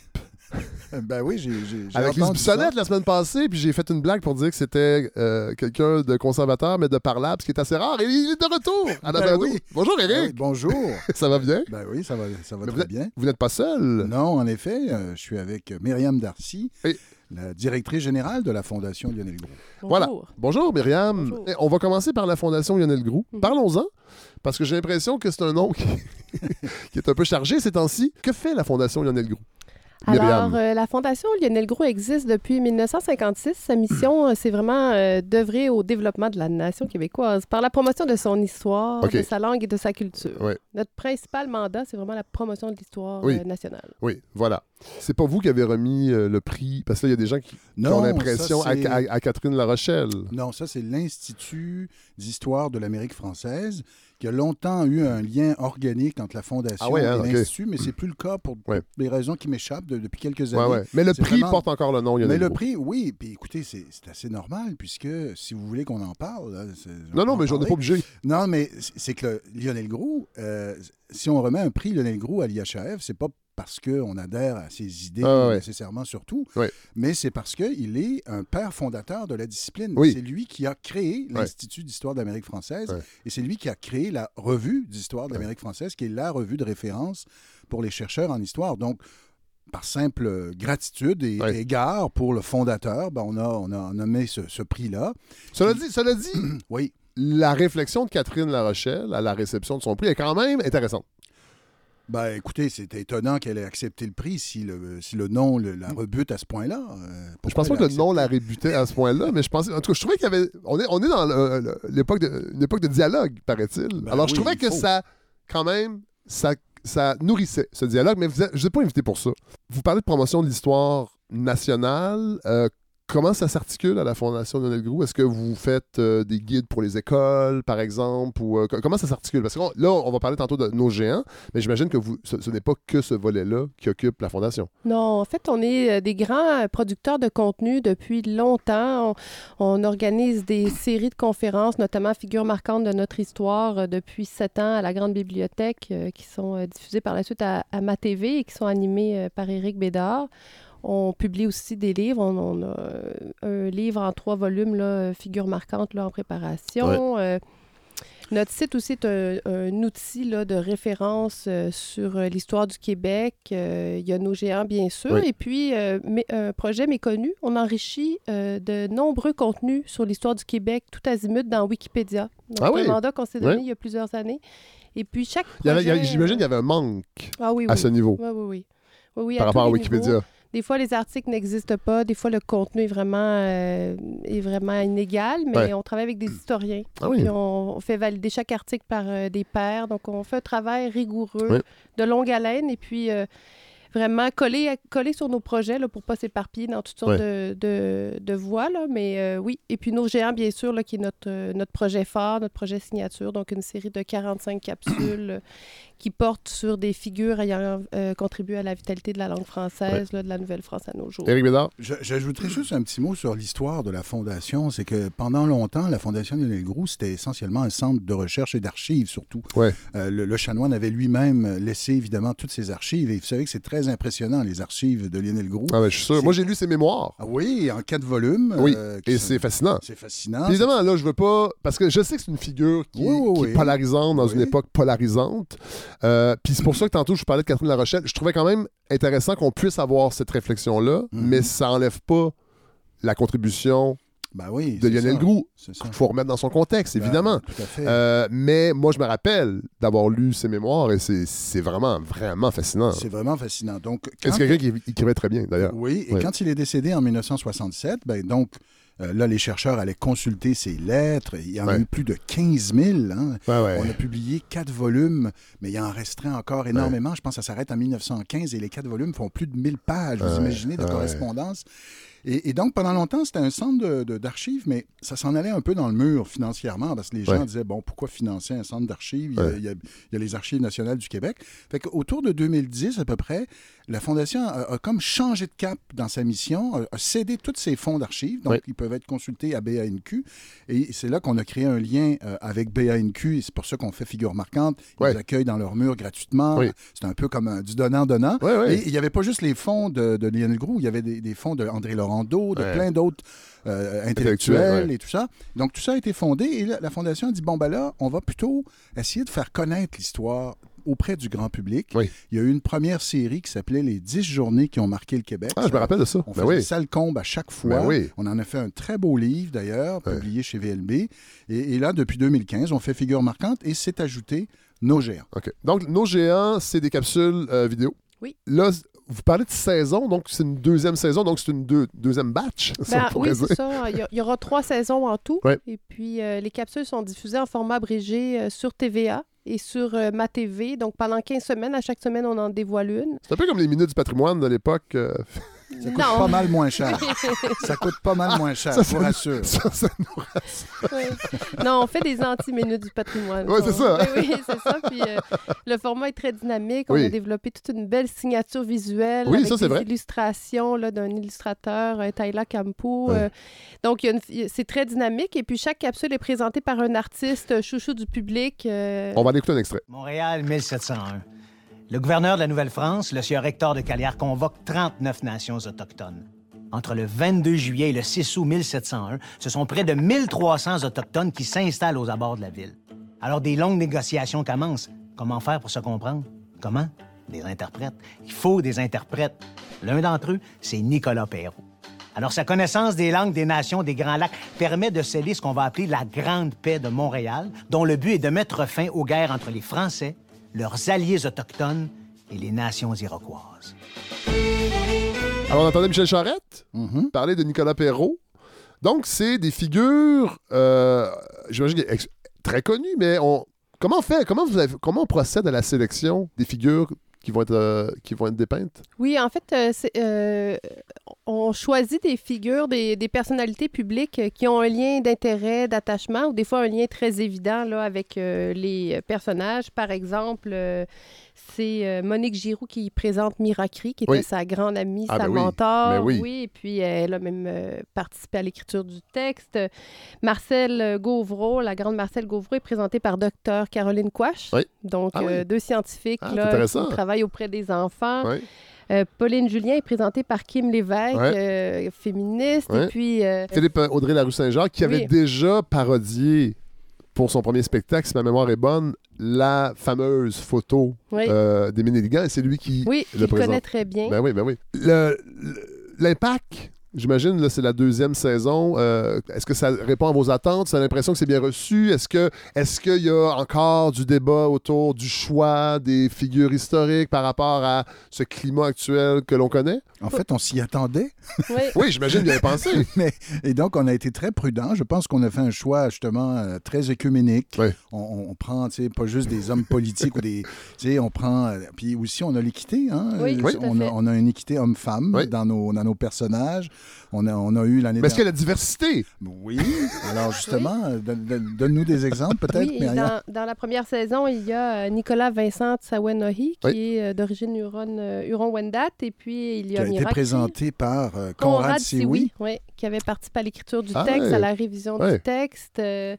Ben oui, j'ai j'ai- j'ai
avec les. Bissonnette la semaine passée, puis j'ai fait une blague pour dire que c'était euh, quelqu'un de conservateur, mais de parlable, ce qui est assez rare. Et il est de retour à la
Ben oui.
Bonjour,
Ben oui,
Éric.
bonjour.
Ça va bien?
Ben oui, ça va, ça va
Mais
très bien.
Vous n'êtes pas seul?
Non, en effet, euh, je suis avec Myriam Darcy,
Et-
la directrice générale de la Fondation Lionel Gros.
Voilà.
Bonjour.
Bonjour, Myriam.
Bonjour.
Eh, On va commencer par la Fondation Lionel Groux.
Mhm.
Parlons-en, parce que j'ai l'impression que c'est un nom qui... qui est un peu chargé ces temps-ci. Que fait la Fondation Lionel Groux?
Alors, euh, la Fondation Lionel Gros existe depuis 1956. Sa mission, euh, c'est vraiment euh, d'œuvrer au développement de la nation québécoise par la promotion de son histoire, de sa langue et de sa culture. Notre principal mandat, c'est vraiment la promotion de l'histoire
Oui.
euh, nationale.
Oui, voilà. C'est pas vous qui avez remis euh, le prix, parce que là, il y a des gens qui, ont l'impression
ça,
à,
c'est-
à- à Catherine La Rochelle.
Non, ça, c'est l'Institut d'histoire de l'Amérique française qui a longtemps eu un lien organique entre la Fondation
Ah ouais, hein,
et l'Institut, mais c'est plus le cas pour
Ouais.
des raisons qui m'échappent de- depuis quelques années.
ouais. Mais le prix
vraiment-
porte encore le nom Lionel
Mais le prix, oui. Puis écoutez, c'est assez normal, puisque si vous voulez qu'on en parle. là,
Non, non, mais
en
j'en ai pas obligé.
Non, mais c'est que le- Lionel Groux, euh, si on remet un prix Lionel Groux à l'IHF, c'est pas parce qu'on adhère à ses idées
Ah, ouais.
nécessairement surtout,
Ouais.
mais c'est parce qu'il est un père fondateur de la discipline.
Oui.
C'est lui qui a créé
Ouais.
l'Institut d'histoire d'Amérique française et c'est lui qui a créé la revue d'histoire d'Amérique française, qui est la revue de référence pour les chercheurs en histoire. Donc, par simple gratitude et
Ouais.
égard pour le fondateur, ben, on, a, on a nommé ce, ce prix-là.
Cela dit, cela dit
Oui.
la réflexion de Catherine La Rochelle à la réception de son prix est quand même intéressante.
Ben, écoutez, c'était étonnant qu'elle ait accepté le prix si le, si le nom le- la rebute à ce point-là. Euh,
Je pense pas que le nom la rébutait à ce point-là, mais je pensais. En tout cas, je trouvais qu'il y avait. On est, on est dans le- l'époque de, une époque de dialogue, paraît-il.
Ben
Alors, je trouvais que
faut.
ça, quand même, ça, ça nourrissait ce dialogue, mais vous je vous ai pas invité pour ça. Vous parlez de promotion de l'histoire nationale. Euh, Comment ça s'articule à la Fondation Lionel Groux? Est-ce que vous faites euh, des guides pour les écoles, par exemple? Euh, co- comment ça s'articule? Parce que là, on va parler tantôt de nos géants, mais j'imagine que vous, ce, n'est pas que ce volet-là qui occupe la Fondation.
Non, en fait, on est euh, des grands producteurs de contenu depuis longtemps. On, organise des séries de conférences, notamment Figures marquantes de notre histoire, depuis sept ans à la Grande Bibliothèque, qui sont diffusées par la suite à, à Ma TV et qui sont animées par Éric Bédard. On publie aussi des livres. On, on a euh, un livre en trois volumes, là, euh, Figures marquantes, là, en préparation. Euh, notre site aussi est un, un outil là, de référence euh, sur l'histoire du Québec. Euh, il y a nos géants, bien sûr.
Oui.
Et puis, euh, un projet méconnu, on enrichit de nombreux contenus sur l'histoire du Québec, tout azimut, dans Wikipédia. Donc,
Ah
c'est
oui?
un mandat qu'on s'est donné
Oui.
il y a plusieurs années. Et puis, chaque projet,
J'imagine qu'il y avait un manque
ah
à ce niveau.
Oui, oui, oui. Oui, oui,
Par rapport à Wikipédia.
niveaux. Des fois, les articles n'existent pas. Des fois, le contenu est vraiment, euh, est vraiment inégal, mais
Ouais.
on travaille avec des historiens.
Ah oui.
Puis on, on fait valider chaque article par euh, des pairs. Donc, on fait un travail rigoureux, de longue haleine, et puis euh, vraiment coller, coller sur nos projets là, pour ne pas s'éparpiller dans toutes sortes
Ouais.
de, de, de voies. Là. Mais oui, et puis nos géants, bien sûr, là, qui est notre, notre projet phare, notre projet signature. Donc, une série de 45 capsules qui portent sur des figures ayant euh, contribué à la vitalité de la langue française, là, de la Nouvelle-France à nos jours.
Éric Bédard?
J'ajouterais juste un petit mot sur l'histoire de la Fondation. C'est que pendant longtemps, la Fondation Lionel Groux, c'était essentiellement un centre de recherche et d'archives, surtout.
Ouais.
Euh, le, le chanoine avait lui-même laissé, évidemment, toutes ses archives. Et vous savez que c'est très impressionnant, les archives de Lionel Groux.
Ah, ben, je suis sûr. Moi, j'ai lu ses mémoires.
Ah oui, en quatre volumes.
Oui,
euh,
et
sont-
c'est fascinant.
C'est fascinant.
Évidemment, là, je veux pas. Parce que je sais que c'est une figure qui, est-
Oui, oui,
qui est
oui.
polarisante dans une époque polarisante. Euh, puis c'est pour ça que tantôt, je parlais de Catherine La Rochelle. Je trouvais quand même intéressant qu'on puisse avoir cette réflexion-là,
Mhm.
mais ça enlève pas la contribution
Ben oui,
de Lionel. Groux. Il faut remettre dans son contexte,
Ben,
évidemment.
tout à fait.
Euh, mais moi, je me rappelle d'avoir lu ses mémoires et c'est vraiment, vraiment fascinant.
C'est vraiment fascinant. Donc,
C'est quelqu'un qui écrivait très bien, d'ailleurs?
Oui, et
Ouais.
quand il est décédé en 1967, ben donc, euh, là, les chercheurs allaient consulter ses lettres. Il y en a eu plus de 15 000. hein.
Ouais, ouais.
On a publié quatre volumes, mais il en resterait encore énormément. Je pense que ça s'arrête en 1915 et les quatre volumes font plus de 1000 pages, vous imaginez, de correspondance. Et, et donc, pendant longtemps, c'était un centre de- de- d'archives, mais ça s'en allait un peu dans le mur financièrement, parce que les gens
Ouais.
disaient, bon, pourquoi financer un centre d'archives? Il, y a-
Ouais.
il y a, il y a les archives nationales du Québec. Fait qu'autour de 2010, à peu près, la Fondation a, a comme changé de cap dans sa mission, a, a cédé tous ses fonds d'archives, donc
Ouais.
ils peuvent être consultés à BANQ. Et c'est là qu'on a créé un lien euh, avec BANQ, et c'est pour ça qu'on fait figure marquante. Ils accueillent dans leur mur gratuitement. C'est un peu comme un- du donnant-donnant. Et il n'y avait pas juste les fonds de, de Lionel Groux, il y avait des, des fonds de André De
Ouais.
plein d'autres euh,
Intellectuels, ouais.
et tout ça. Donc tout ça a été fondé et là, la Fondation a dit, bon ben là, on va plutôt essayer de faire connaître l'histoire auprès du grand public.
Oui.
Il y a eu une première série qui s'appelait Les 10 journées qui ont marqué le Québec.
Ah, je me rappelle de ça.
On
Ben
faisait
oui.
ça le comble à chaque fois.
Ben oui.
On en a fait un très beau livre d'ailleurs, publié chez VLB. Et, et là, depuis 2015, on fait figure marquante et s'est ajouté Nos géants.
OK. Donc, nos géants, c'est des capsules euh, vidéo.
Oui.
Là, vous parlez de saison, donc c'est une deuxième saison, donc c'est une deux- deuxième batch,
Ben, oui, c'est ça. Il y, a- il y aura trois saisons en tout.
Ouais.
Et puis, euh, les capsules sont diffusées en format abrégé euh, sur TVA et sur euh, Ma TV. Donc, pendant 15 semaines, à chaque semaine, on en dévoile une.
C'est un peu comme les minutes du patrimoine de l'époque.
Ça coûte pas mal moins cher. ça coûte pas mal moins cher,
Ça,
je vous
ça-
rassure.
ça, ça nous rassure.
Oui. Non, on fait des anti-minutes du patrimoine.
Ouais, c'est ça.
Oui, oui, c'est ça. Puis euh, le format est très dynamique. On
Oui.
a développé toute une belle signature visuelle
Oui,
avec
ça, c'est
des
vrai.
illustrations là, d'un illustrateur, euh, Tyler Campo. Euh, donc, c'est très dynamique. Et puis, chaque capsule est présentée par un artiste euh, chouchou du public. euh,
On va aller écouter un extrait.
Montréal, 1701. Le gouverneur de la Nouvelle-France, le sieur Hector de Calière, convoque 39 nations autochtones. Entre le 22 juillet et le 6 août 1701, ce sont près de 1300 autochtones qui s'installent aux abords de la ville. Alors des longues négociations commencent. Comment faire pour se comprendre? Comment? Des interprètes. Il faut des interprètes. L'un d'entre eux, c'est Nicolas Perrault. Alors, sa connaissance des langues des nations des Grands Lacs permet de sceller ce qu'on va appeler la Grande Paix de Montréal, dont le but est de mettre fin aux guerres entre les Français, leurs alliés autochtones et les nations iroquoises.
Alors, on entendait Michel Charette
Mm-hmm.
parler de Nicolas Perrault. Donc, c'est des figures, euh, j'imagine, très connues, mais on, comment on fait, comment, vous avez- comment on procède à la sélection des figures qui vont être, euh, qui vont être dépeintes?
Oui, en fait, euh, euh, on choisit des figures, des, personnalités publiques qui ont un lien d'intérêt, d'attachement, ou des fois un lien très évident avec les personnages. Par exemple, c'est euh, Monique Giroux qui présente Miracri, qui était sa grande amie,
Ah,
sa
ben oui.
mentor.
Ben oui.
et puis elle a même euh, participé à l'écriture du texte. Marcel euh, Gauvreau, la grande Marcel Gauvreau, est présentée par Dr Caroline Quash.
Oui.
Donc,
Ah
euh, deux scientifiques
Ah,
là, qui travaillent auprès des enfants.
Oui.
Euh, Pauline Julien est présentée par Kim Lévesque,
Ouais.
euh, féministe.
Ouais.
Et puis. euh,
Philippe euh, Audrey Laroux-Saint-Jean, qui avait déjà parodié pour son premier spectacle, si ma mémoire est bonne, la fameuse photo
Oui.
euh, Nelligan, et c'est lui qui
Oui,
le présente.
connaît très bien.
Ben oui, ben oui. L'impact, j'imagine, c'est la deuxième saison. Euh, est-ce que ça répond à vos attentes? Vous avez l'impression que c'est bien reçu? Est-ce que est-ce qu'il y a encore du débat autour du choix des figures historiques par rapport à ce climat actuel que l'on connaît?
En fait, on s'y attendait.
Oui.
Oui, j'imagine bien pensé.
Mais, et donc, on a été très prudent. Je pense qu'on a fait un choix, justement, euh, très écuménique. On, on- on prend, tu sais, pas juste des hommes politiques ou des... Tu sais, on prend... euh, puis aussi, on a l'équité, hein?
Oui,
Euh,
tout à
on, a,
fait.
on a une équité homme-femme dans, nos, dans nos personnages. On a, on a eu l'année
Mais est-ce qu'il y a
dernière-
la diversité?
Oui. Alors, justement, donne- donne- donne-nous des exemples, peut-être,
Oui, dans, dans la première saison, il y a Nicolas Vincent Tsawenohi, qui
Oui.
est d'origine Huron, Huron-Wendat. Et puis, il y a,
a été présenté par euh, Conrad Sioui.
oui, qui avait participé à l'écriture du
Ah
texte,
ouais.
à la révision
Ouais.
du texte. Euh,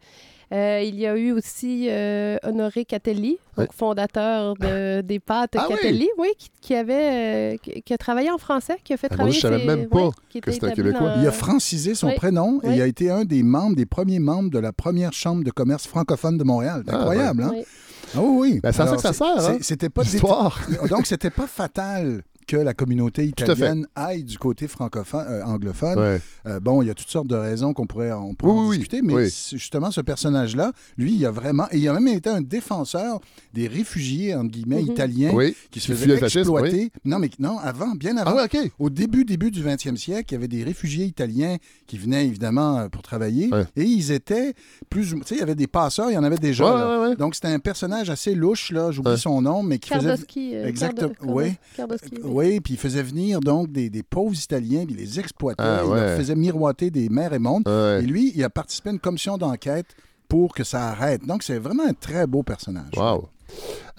euh, il y a eu aussi euh, Honoré Catelli, donc fondateur de- des pâtes
Ah?
Catelli, oui, qui, qui avait, euh, qui, qui a travaillé en français, qui a fait
Ah, moi,
travailler...
je savais
ses-
même pas que
était
c'était un Québécois.
dans-
Il a francisé son prénom et il a été un des membres, des premiers membres de la première chambre de commerce francophone de Montréal. C'est
Ah,
incroyable,
ouais.
hein?
Oui.
Ah oui, oui.
Ben, c'est à ça que ça sert, hein,
C'était pas
l'histoire.
Donc, c'était pas fatal que la communauté italienne aille du côté francophone, euh, anglophone.
Ouais.
Euh, bon, il y a toutes sortes de raisons qu'on pourrait, on pourrait
Oui,
en
oui.
discuter, mais
Oui.
justement, ce personnage-là, lui, il a vraiment... Et il a même été un défenseur des réfugiés, entre guillemets,
Mhm.
italiens,
Oui,
qui se faisaient exploiter.
oui.
Non, mais non, avant, bien avant.
Ah oui, OK.
Au début, début du 20e siècle, il y avait des réfugiés italiens qui venaient, évidemment, euh, pour travailler. Et ils étaient plus... ou- Tu sais, il y avait des passeurs, il y en avait déjà.
Ouais,
là.
ouais, ouais.
Donc, c'était un personnage assez louche, là. J'oublie
Ouais.
son nom, mais qui faisait...
Euh,
Exactement. Oui.
Oui.
Puis il faisait venir donc des, des pauvres Italiens, puis il les exploitait,
Ah,
il
ouais.
leur faisait miroiter des mers et mondes.
Ouais.
Et lui, il a participé à une commission d'enquête pour que ça arrête. Donc, c'est vraiment un très beau personnage.
Wow.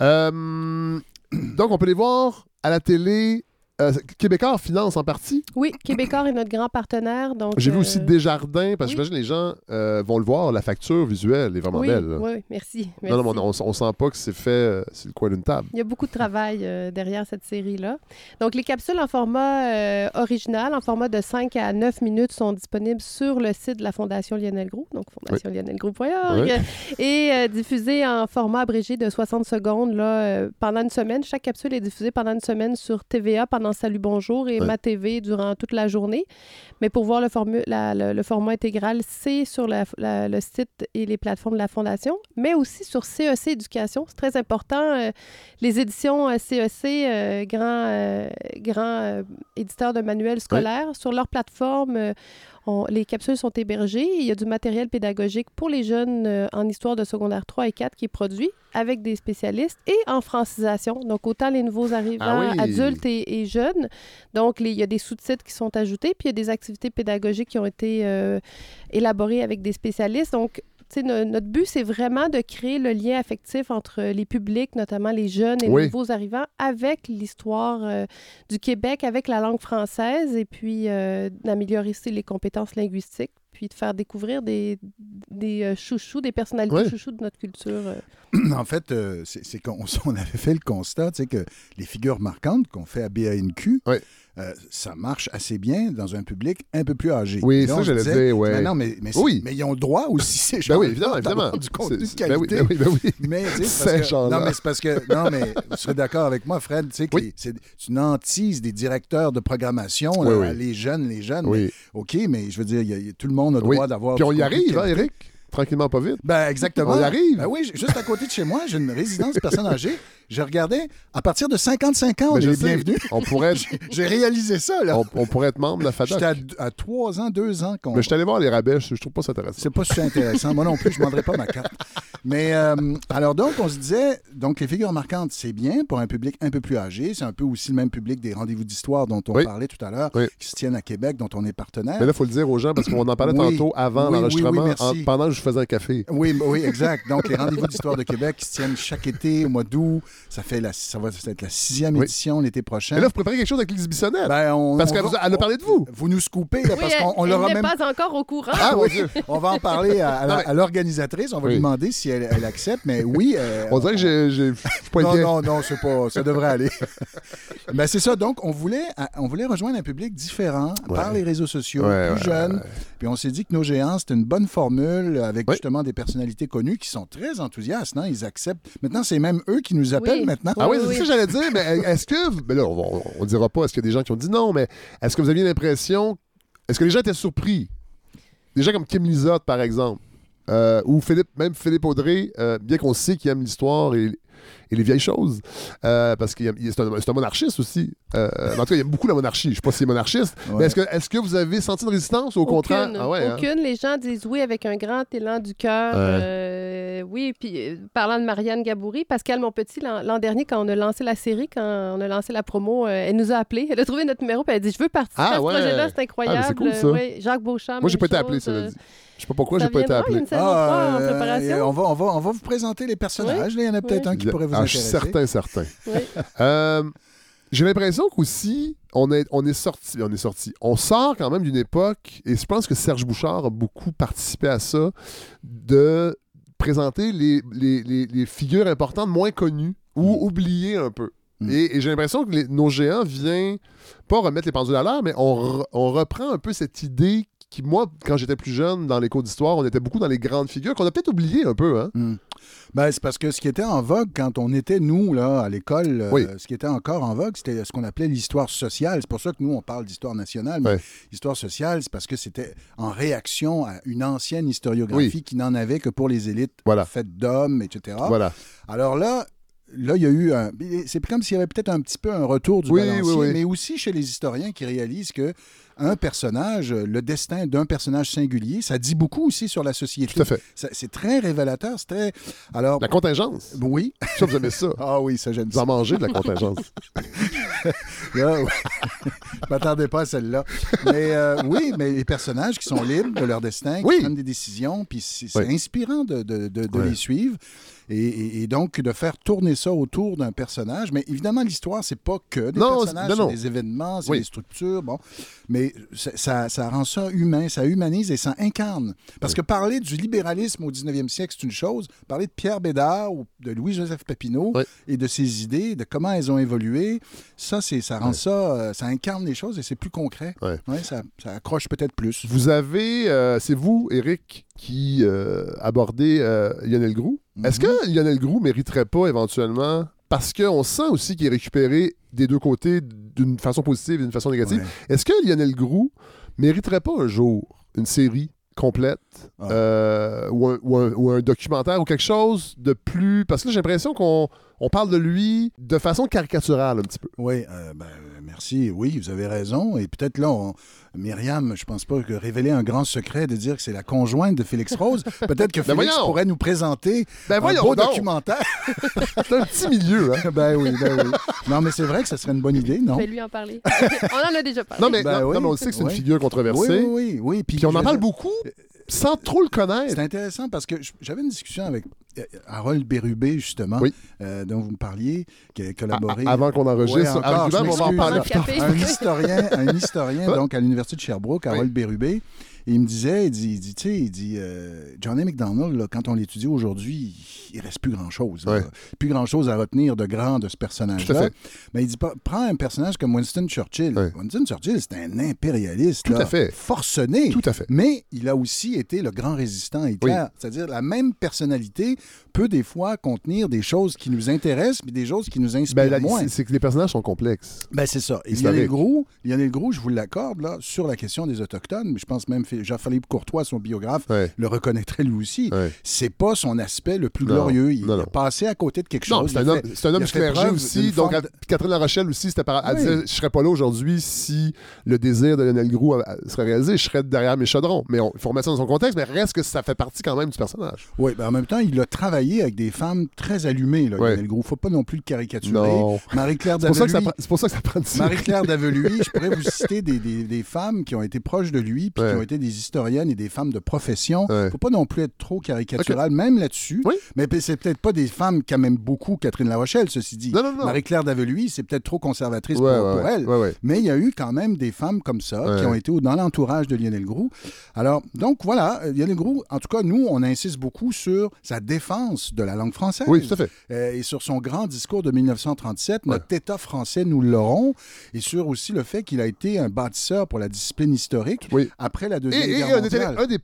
Euh, donc, on peut les voir à la télé. Euh, Québécois finance en partie.
Oui, Québécois est notre grand partenaire. donc.
J'ai vu
euh,
aussi Desjardins, parce que
oui.
j'imagine les gens euh, vont le voir, la facture visuelle est vraiment
oui,
belle. là.
Oui, merci.
Non, non, on, on sent pas que c'est fait euh, c'est le coin d'une table.
Il y a beaucoup de travail euh, derrière cette série-là. Donc, les capsules en format euh, original, en format de 5 à 9 minutes, sont disponibles sur le site de la Fondation Lionel Groux, donc fondationlionelgroux.org,
Oui.
et euh, diffusées en format abrégé de 60 secondes là, euh, pendant une semaine. Chaque capsule est diffusée pendant une semaine sur TVA pendant Salut Bonjour et
Ouais.
Ma TV durant toute la journée. Mais pour voir le, formu- la- le- le format intégral, c'est sur la- la- le site et les plateformes de la Fondation, mais aussi sur CEC Éducation. C'est très important. euh, les éditions CEC, euh, grand, euh, grand euh, éditeur de manuels scolaires, sur leur plateforme, on- les capsules sont hébergées. Il y a du matériel pédagogique pour les jeunes euh, en histoire de secondaire 3 et 4 qui est produit avec des spécialistes et en francisation. Donc, autant les nouveaux arrivants,
Ah oui.
adultes et, et jeunes. Donc, les- il y a des sous-titres qui sont ajoutés, puis il y a des activités pédagogiques qui ont été euh, élaborées avec des spécialistes. Donc, no- notre but, c'est vraiment de créer le lien affectif entre les publics, notamment les jeunes et
Oui.
les nouveaux arrivants, avec l'histoire euh, du Québec, avec la langue française, et puis euh, d'améliorer aussi les compétences linguistiques, puis de faire découvrir des, des euh, chouchous, des personnalités
Ouais.
chouchous de notre culture. euh.
en fait, euh, c'est qu'on on avait fait le constat, que les figures marquantes qu'on fait à BANQ, euh, ça marche assez bien dans un public un peu plus âgé.
Oui, ça, j'allais
disait,
dire, ouais.
Mais non, mais, mais, c'est-
Oui.
mais ils ont le droit aussi, ces
Ben
gens
oui, évidemment, évidemment.
du contenu de
ben
qualité.
ben oui, ben oui.
Mais, tu c'est que-. Non, mais c'est parce que... Non, mais vous serez d'accord avec moi, Fred, tu sais, que les- des directeurs de programmation, là, les jeunes, les jeunes.
Oui.
mais- OK, mais je veux dire, il y a- il y a- tout le monde a le droit d'avoir...
Puis on y arrive, hein. Eric? Tranquillement, pas vite?
Ben, exactement.
On y arrive.
Ben oui, juste à côté de chez moi, j'ai une résidence de personnes âgées. Je regardais, à partir de 55 ans, on est bienvenus.
On pourrait,
J'ai- J'ai réalisé ça, là.
on, on pourrait être membre de la FADOC.
J'étais à, à 3 ans, 2 ans qu'on.
Mais je suis allé voir les rabais, je, je trouve pas ça intéressant.
C'est pas super intéressant. Moi non plus, je ne vendrais pas ma carte. Mais euh, alors donc, on se disait, donc les figures marquantes, c'est bien pour un public un peu plus âgé. C'est un peu aussi le même public des rendez-vous d'histoire dont on
Oui.
parlait tout à l'heure,
Oui.
qui se tiennent à Québec, dont on est partenaire.
Mais là, il faut le dire aux gens parce qu'on en parlait
Oui.
tantôt avant l'enregistrement, pendant que je faisais un café.
Oui, oui, exact. Donc, les rendez-vous d'histoire de Québec qui se tiennent chaque été au mois d'août. Ça fait la, ça va être la sixième
Oui.
édition l'été prochain.
Et là, vous préparez quelque chose avec l'exhibitionnette.
Ben, on-
parce qu'elle a- parlé de vous.
Vous nous scoupez, là,
Oui,
parce qu'on
n'est
même
pas encore au courant.
Ah
mon
oui,
Dieu.
on va en parler à,
mais-
l'organisatrice. On va
Oui.
lui demander si elle, elle accepte. Mais oui. euh,
On dirait que je suis pas
non,
inquiet.
non, non, c'est pas, ça devrait aller. Mais c'est ça. Donc, on voulait, on voulait rejoindre un public différent par les réseaux sociaux,
Ouais,
plus
ouais,
jeune.
ouais.
Puis on s'est dit que nos géants, c'était une bonne formule avec justement des personnalités connues qui sont très enthousiastes. hein. Ils acceptent. Maintenant, c'est même eux qui nous appellent
Oui.
maintenant.
Ah oui,
Oui,
c'est ça que j'allais dire. Mais est-ce que. Ben là, on, on dira pas, est-ce qu'il y a des gens qui ont dit non, mais est-ce que vous aviez l'impression. Est-ce que les gens étaient surpris? Des gens comme Kim Lizotte, par exemple, euh, ou Philippe, même Philippe Audrey, euh, bien qu'on sait qu'il aime l'histoire et, et les vieilles choses, euh, parce que c'est un, un monarchiste aussi. Euh, mais en tout cas, il aime beaucoup la monarchie. Je ne sais pas s'il est monarchiste,
Ouais.
mais est-ce que, est que vous avez senti une résistance ou au contraire?
Aucune.
Ah ouais, hein?
Aucune. Les gens disent oui avec un grand élan du cœur.
Ouais.
Euh, oui, puis euh, parlant de Marianne Gaboury, Pascal Monpetit, l'an l'an dernier, quand on a lancé la série, quand on a lancé la promo, euh, elle nous a appelés. Elle a trouvé notre numéro, puis elle a dit Je veux participer
Ah,
à ce
ouais.
projet-là, c'est
Ah,
incroyable.
c'est cool, ça.
Euh, oui, Jacques Beauchamp.
Moi, j'ai pas été appelé, ça
euh.
Je sais pas pourquoi j'ai pas été appelé.
une saison 3 en
euh, on, va, on, va, on va vous présenter les personnages. là. Il y en a peut-être
Oui.
un qui pourrait vous
Ah, je
intéresser.
suis certain, certain.
Oui.
Euh, J'ai l'impression qu'aussi, on est, on est sorti, on est sorti. On sort quand même d'une époque, et je pense que Serge Bouchard a beaucoup participé à ça, de présenter les, les- les- les figures importantes moins connues ou oubliées un peu.
Mm.
Et, et j'ai l'impression que les- nos géants viennent pas remettre les pendules à l'heure, mais on, re- on reprend un peu cette idée qui, moi, quand j'étais plus jeune, dans les cours d'histoire, on était beaucoup dans les grandes figures qu'on a peut-être oublié un peu. Hein?
Hmm. Ben, c'est parce que ce qui était en vogue quand on était, nous, là, à l'école, euh,
Oui.
ce qui était encore en vogue, c'était ce qu'on appelait l'histoire sociale. C'est pour ça que nous, on parle d'histoire nationale, mais
Ouais.
l'histoire sociale, c'est parce que c'était en réaction à une ancienne historiographie
Oui.
qui n'en avait que pour les élites
Voilà.
faites d'hommes, etc.
Voilà.
Alors là, là, il y a eu un. C'est comme s'il y avait peut-être un petit peu un retour du
Oui,
balancier,
oui, oui.
mais aussi chez les historiens qui réalisent que un personnage, le destin d'un personnage singulier, ça dit beaucoup aussi sur la société.
Tout à fait.
Ça- C'est très révélateur. C'est très. Alors.
La contingence.
Oui.
Ça, vous aimez ça?
Ah oui, ça j'aime
Vous en mangez de la contingence.
Là, ouais. Je m'attendais pas à celle-là. Mais euh, oui, mais les personnages qui sont libres de leur destin, qui
Oui.
prennent des décisions, puis c'est
Oui.
inspirant de, de- de- de
Ouais.
les suivre. Et, donc, de faire tourner ça autour d'un personnage. Mais évidemment, l'histoire, c'est pas que des
Non,
personnages,
c'est-
des événements, c'est des structures. Bon. Mais ça, ça- rend ça humain, ça humanise et ça incarne. Parce que parler du libéralisme au 19e siècle, c'est une chose. Parler de Pierre Bédard ou de Louis-Joseph Papineau
Oui.
et de ses idées, de comment elles ont évolué, ça, c'est, ça rend ça, euh, ça incarne les choses et c'est plus concret.
Ouais.
Ça, ça accroche peut-être plus.
Vous avez, euh, c'est vous, Eric, qui euh, abordez euh, Lionel Groux. Est-ce
Mhm.
que Lionel Groux mériterait pas éventuellement, parce qu'on sent aussi qu'il est récupéré des deux côtés d'une façon positive et d'une façon négative,
Ouais.
est-ce que Lionel Groux mériterait pas un jour une série complète
Ah.
euh, ou, un, ou un- ou un documentaire ou quelque chose de plus... Parce que là, j'ai l'impression qu'on on parle de lui de façon caricaturale un petit peu.
Oui, euh, ben, merci. Oui, vous avez raison. Et peut-être là, on- Myriam, je pense pas que révéler un grand secret de dire que c'est la conjointe de Félix Rose. Peut-être que
Ben
Félix
voyons!
pourrait nous présenter
Ben
un
voyons
beau
donc!
documentaire.
C'est un petit milieu, hein?
ben oui, ben oui. Non, mais c'est vrai que ça serait une bonne idée, non?
Je vais lui en parler. on en a déjà parlé.
Non, mais,
Ben
non,
oui.
non, mais on sait que c'est
Oui.
une figure controversée.
Oui, oui, oui. oui.
Puis on en parle
dire-
beaucoup sans trop le connaître.
C'est intéressant parce que j'avais une discussion avec euh, Harold Bérubé, justement,
Oui.
euh, dont vous me parliez, qui a collaboré.
Avant qu'on enregistre.
Ouais, encore, je
on va en parler
un historien, un historien donc à l'université de Sherbrooke, Harold Bérubé, et il me disait, il dit, il dit, tu sais, il dit, euh, Johnny McDonald, là, quand on l'étudie aujourd'hui, il reste plus grand-chose.
Ouais.
Plus grand-chose à retenir de grand de ce personnage-là. Mais il dit, prends un personnage comme Winston Churchill.
Ouais.
Winston Churchill, c'est un impérialiste
Tout
là,
à fait.
forcené.
Tout à fait.
Mais il a aussi été le grand résistant Hitler,
Oui.
c'est-à-dire la même personnalité, peut des fois contenir des choses qui nous intéressent, mais des choses qui nous inspirent
Ben, là,
moins.
c'est- que les personnages sont complexes.
Ben, c'est ça. Et
Historique.
Lionel Groux, Lionel Groux, je vous l'accorde, là, sur la question des Autochtones, mais je pense même Jean-Philippe Courtois, son biographe, le reconnaîtrait lui aussi. C'est pas son aspect le plus
Non,
glorieux. Il
non, non.
passé à côté de quelque chose.
c'est un homme, c'est un homme clergé aussi. Donc,
forme
Catherine La Rochelle aussi, c'était par. Elle
Oui.
disait Je serais pas là aujourd'hui si le désir de Lionel Groux euh, serait réalisé. Je serais derrière mes chaudrons. Mais il faut remettre ça dans son contexte, mais reste que ça fait partie quand même du personnage.
Oui, ben en même temps, il a travaillé avec des femmes très allumées, là. Lionel Groux. Faut pas non plus le caricaturer. Marie-Claire Daveluy.
c'est pour ça que ça prend
Marie-Claire Daveluy, je pourrais vous citer des, des- des femmes qui ont été proches de lui, puis
Ouais.
qui ont été des historiennes et des femmes de profession. Faut pas non plus être trop caricatural, même là-dessus. Mais p- c'est peut-être pas des femmes qu'aime même beaucoup Catherine La Rochelle, ceci dit. Marie-Claire Daveluy, c'est peut-être trop conservatrice
Ouais,
pour,
ouais,
pour
ouais.
elle.
Ouais.
Mais il y a eu quand même des femmes comme ça qui ont été dans l'entourage de Lionel Groux. Alors, donc voilà, euh, Lionel Groux, en tout cas, nous, on insiste beaucoup sur sa défense de la langue française.
Oui, tout à fait.
Euh, et sur son grand discours de 1937, notre État français, nous l'aurons. Et sur aussi le fait qu'il a été un bâtisseur pour la discipline historique après la Deuxième
et
Guerre
un, des,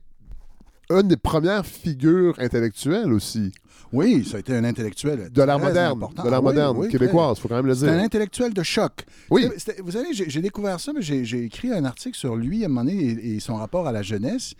une des premières figures intellectuelles aussi.
Oui, ça a été un intellectuel.
De l'art moderne,
important.
de l'art
Ah
moderne,
oui,
québécoise,
très.
faut quand même le dire.
un intellectuel de choc.
Oui.
Vous savez, j'ai découvert ça, mais j'ai j'ai écrit un article sur lui à un moment donné et, et son rapport à la jeunesse.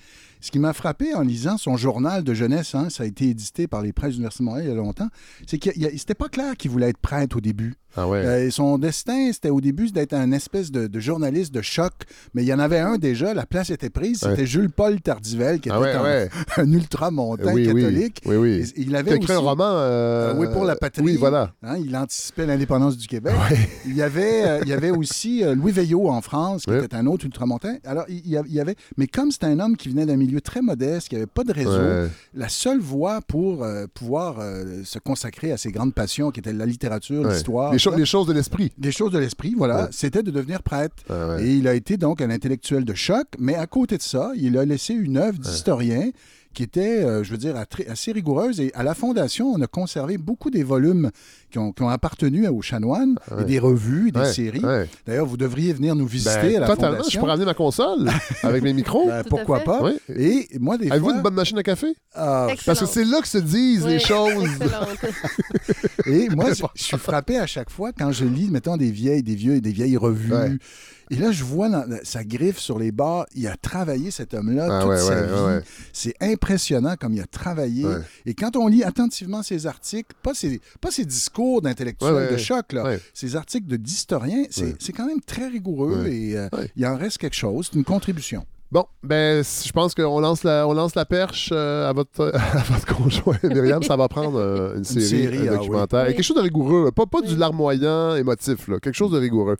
Ce qui m'a frappé en lisant son journal de jeunesse, hein, ça a été édité par les presses de l'Université de Montréal il y a longtemps, c'est que c'était pas clair qu'il voulait être prêtre au début.
Ah ouais.
Euh, son destin, c'était au début d'être un espèce de, de journaliste de choc, mais il y en avait un déjà, la place était prise, c'était
Ouais.
Jules-Paul Tardivel, qui était
Ah ouais,
un, un ultramontain
Oui,
catholique.
Oui, oui.
Et- il avait
écrit un roman, euh,
Euh, oui, pour la patrie.
oui, voilà.
Hein, il anticipait l'indépendance du Québec. Il, y avait, euh, il y avait aussi Louis Veillot en France, qui était un autre ultramontain. Alors, il y avait... Mais comme c'était un homme qui venait d'un milieu très modeste, qui n'avait pas de réseau,
Ouais.
la seule voie pour euh, pouvoir euh, se consacrer à ses grandes passions, qui étaient la littérature,
Ouais.
l'histoire...
Les, cho- les choses de l'esprit.
des choses de l'esprit, voilà,
Ouais.
c'était de devenir prêtre. Et il a été donc un intellectuel de choc, mais à côté de ça, il a laissé une œuvre d'historien qui était, euh, je veux dire, assez rigoureuse. Et à la Fondation, on a conservé beaucoup des volumes qui ont, qui ont appartenu aux chanoines,
Ouais.
et des revues, des
Ouais,
séries.
ouais.
D'ailleurs, vous devriez venir nous visiter
Ben,
à la
totalement,
Fondation.
je pourrais amener ma console avec mes micros.
Ben, pourquoi pas?
Oui.
Et moi, des
Avez-vous
fois...
une bonne machine à café?
Ah,
Parce que c'est là que se disent les choses.
Et moi, je, je suis frappé à chaque fois quand je lis, mettons, des vieilles, des vieux, des vieilles revues. Et là, je vois dans- sa griffe sur les bords. Il a travaillé cet homme-là
Ah
toute
ouais,
sa
ouais,
vie. C'est impressionnant comme il a travaillé. Et quand on lit attentivement ses articles, pas ses, pas ses discours d'intellectuels de choc, là, ses articles de d'historien, c'est quand même très rigoureux et euh, il en reste quelque chose. C'est une contribution.
Bon, ben, je pense qu'on lance la, on lance la perche euh, à, votre, à votre conjoint, Myriam. Ça va prendre euh, une série,
série,
un
ah
documentaire.
oui.
Et quelque chose de rigoureux. Pas, pas du larmoyant émotif, là. quelque chose de rigoureux.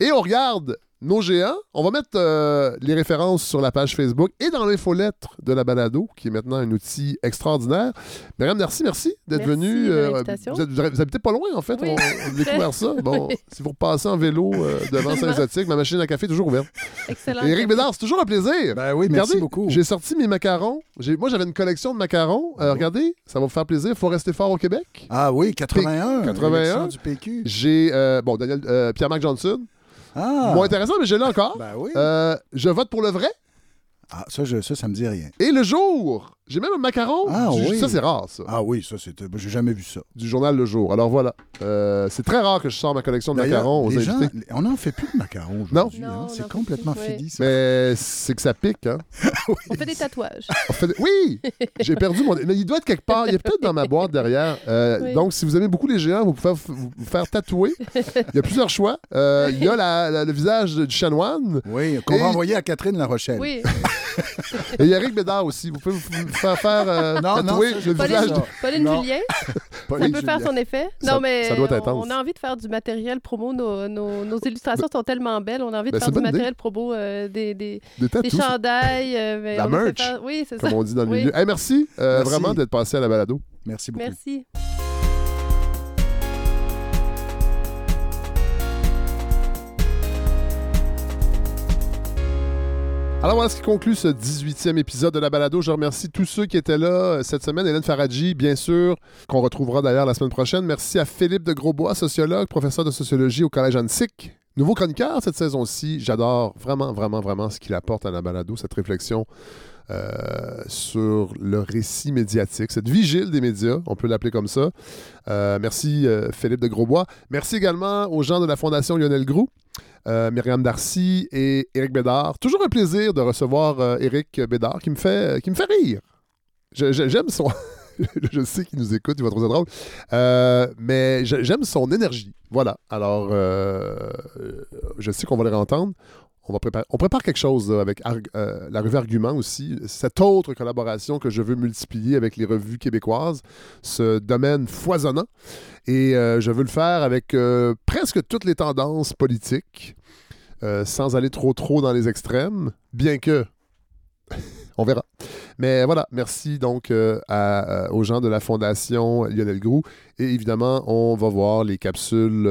Et on regarde nos géants. On va mettre euh, les références sur la page Facebook et dans l'infolettre de la balado, qui est maintenant un outil extraordinaire. Myriam, merci, merci d'être
Merci
venu.
l'invitation.
vous, êtes- vous habitez pas loin, en fait.
Oui.
On, on a découvert ça. Bon,
Oui.
si vous repassez en vélo euh, devant Saint-Zotique, ma machine à café est toujours ouverte.
Excellent.
Et Éric Bédard, c'est toujours un plaisir.
Ben oui, merci
Regardez,
beaucoup.
J'ai sorti mes macarons. Moi, j'avais une collection de macarons. Euh, regardez, ça va vous faire plaisir. Il faut rester fort au Québec.
Ah oui, 81.
81.
élection du PQ.
J'ai, euh, bon, Daniel, euh, Pierre-Marc Johnson.
Ah.
Moins intéressant, mais je l'ai encore.
Ben oui.
Euh, je vote pour le vrai.
Ah, ça, je, ça, ça me dit rien.
Et le jour. J'ai même un macaron.
Ah
Du-
oui.
Ça, c'est rare, ça.
Ah oui, ça, c'était. J'ai jamais vu ça.
Du journal Le Jour. Alors voilà. Euh, c'est très rare que je sors ma collection de macarons aux
les gens, on n'en fait plus de macarons
Non.
aujourd'hui.
Non,
hein. C'est complètement
plus,
fini. ça.
Mais c'est que ça pique, hein.
On fait des tatouages.
On fait- Oui! J'ai perdu mon. Mais il doit être quelque part. Il est peut-être dans ma boîte derrière. Euh,
Oui.
Donc, si vous aimez beaucoup les géants, vous pouvez vous vous faire tatouer. Il y a plusieurs choix. Euh, il y a la- la- le visage du chanoine.
Oui, qu'on
Et-
va envoyer à Catherine La Rochelle.
Oui.
Et il y a Eric Bédard aussi. Vous pouvez vous faire faire euh,
Non, non,
tatouer
ça,
le visage.
ça.
Pauline
Non.
Julien,
Pauline
ça peut faire son effet?
Ça-
non, mais
ça doit être
on,
intense.
on a envie de faire du matériel promo. Nos, nos- nos illustrations sont tellement belles. On a envie de
Ben,
faire du matériel promo, euh, des, des,
Des
des chandails. euh,
La merch.
faire- Oui, c'est ça.
Comme on dit dans le
Oui.
milieu. Hey, merci, euh,
Merci.
vraiment d'être passé à la balado.
Merci beaucoup.
Merci.
Alors voilà ce qui conclut ce 18e épisode de la balado. Je remercie tous ceux qui étaient là euh, cette semaine. Hélène Faradji, bien sûr, qu'on retrouvera d'ailleurs la semaine prochaine. Merci à Philippe de Grosbois, sociologue, professeur de sociologie au Collège Annecy. Nouveau chroniqueur cette saison-ci. J'adore vraiment, vraiment, vraiment ce qu'il apporte à la balado, cette réflexion euh, sur le récit médiatique, cette vigile des médias, on peut l'appeler comme ça. Euh, merci Philippe de Grosbois. Merci également aux gens de la Fondation Lionel Groux. Euh, Myriam Darcy et Éric Bédard. Toujours un plaisir de recevoir euh, Éric Bédard qui me fait, qui me fait rire. J'aime son. je sais qu'il nous écoute, il va trouver ça drôle. Euh, mais j'aime son énergie. Voilà. Alors, euh, je sais qu'on va le réentendre. On, prépare quelque chose avec euh, la revue Argument aussi. Cette autre collaboration que je veux multiplier avec les revues québécoises, ce domaine foisonnant. Et euh, je veux le faire avec euh, presque toutes les tendances politiques, sans aller trop trop dans les extrêmes, bien que on verra. Mais voilà, merci donc aux gens de la Fondation Lionel Groux. Et évidemment, on va voir les capsules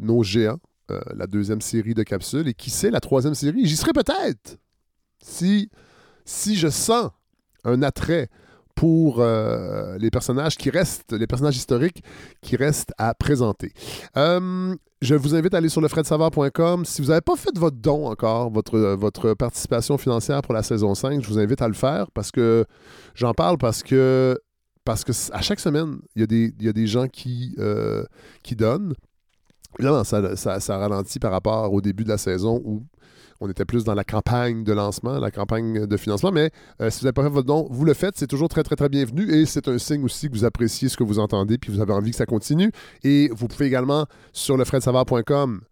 Nos Géants, euh, la deuxième série de capsules. Et qui sait, la troisième série, j'y serai peut-être. Si, si je sens un attrait pour euh, les personnages qui restent, les personnages historiques qui restent à présenter. Euh, je vous invite à aller sur lefredsavard.com. Si vous n'avez pas fait votre don encore, votre, participation financière pour la saison 5, je vous invite à le faire parce que j'en parle parce que parce que à chaque semaine, il y a des, gens qui donnent. Évidemment, ça, ça, ralentit par rapport au début de la saison où on était plus dans la campagne de lancement, la campagne de financement, mais euh, si vous n'avez pas fait votre don, vous le faites, c'est toujours très, très, très bienvenu et c'est un signe aussi que vous appréciez ce que vous entendez puis vous avez envie que ça continue. Et vous pouvez également, sur lefredsavard.com,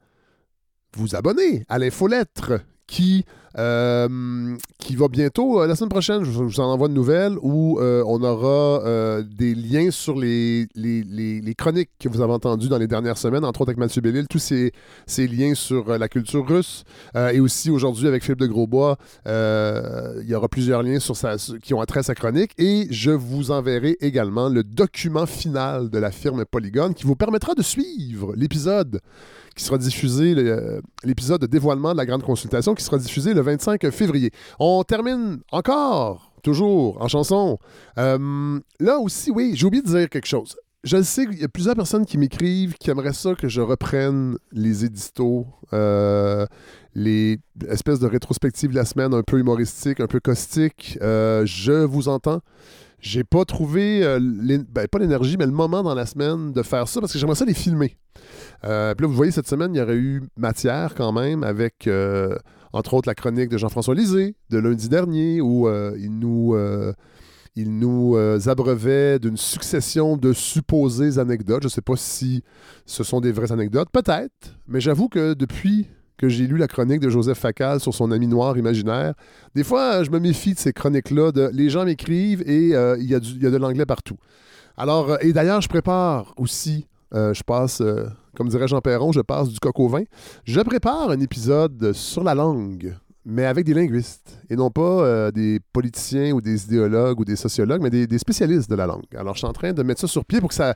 vous abonner à l'infolettre qui, euh, qui va bientôt, euh, la semaine prochaine, je vous, en envoie de nouvelles où euh, on aura des liens sur les, les, les- chroniques que vous avez entendues dans les dernières semaines, entre autres avec Mathieu Bellil, tous ces, ces liens sur la culture russe. Et aussi aujourd'hui avec Philippe de Grosbois, il y aura plusieurs liens sur qui ont attrait à sa chronique. Et je vous enverrai également le document final de la firme Polygone qui vous permettra de suivre l'épisode qui sera diffusé, l'épisode de dévoilement de la grande consultation qui sera diffusé le 25 février. On termine encore, toujours, en chanson. Euh, là aussi, oui, j'ai oublié de dire quelque chose. Je le sais qu'il y a plusieurs personnes qui m'écrivent qui aimeraient ça que je reprenne les éditos, euh, les espèces de rétrospectives de la semaine un peu humoristiques, un peu caustiques. Euh, je vous entends. J'ai pas trouvé, ben, pas l'énergie, mais le moment dans la semaine de faire ça parce que j'aimerais ça les filmer. Puis là, vous voyez, cette semaine, il y aurait eu matière quand même avec, entre autres, la chronique de Jean-François Lisée de lundi dernier où euh, il nous, euh, il nous euh, abreuvait d'une succession de supposées anecdotes. Je ne sais pas si ce sont des vraies anecdotes. Peut-être, mais j'avoue que depuis que j'ai lu la chronique de Joseph Facal sur son ami noir imaginaire, des fois, je me méfie de ces chroniques-là. de- Les gens m'écrivent et euh, il y, y a de l'anglais partout. Alors, et d'ailleurs, je prépare aussi, je passe, comme dirait Jean Perron, je passe du coq au vin. Je prépare un épisode sur la langue, mais avec des linguistes, et non pas euh, des politiciens ou des idéologues ou des sociologues, mais des, spécialistes de la langue. Alors, je suis en train de mettre ça sur pied pour que ça,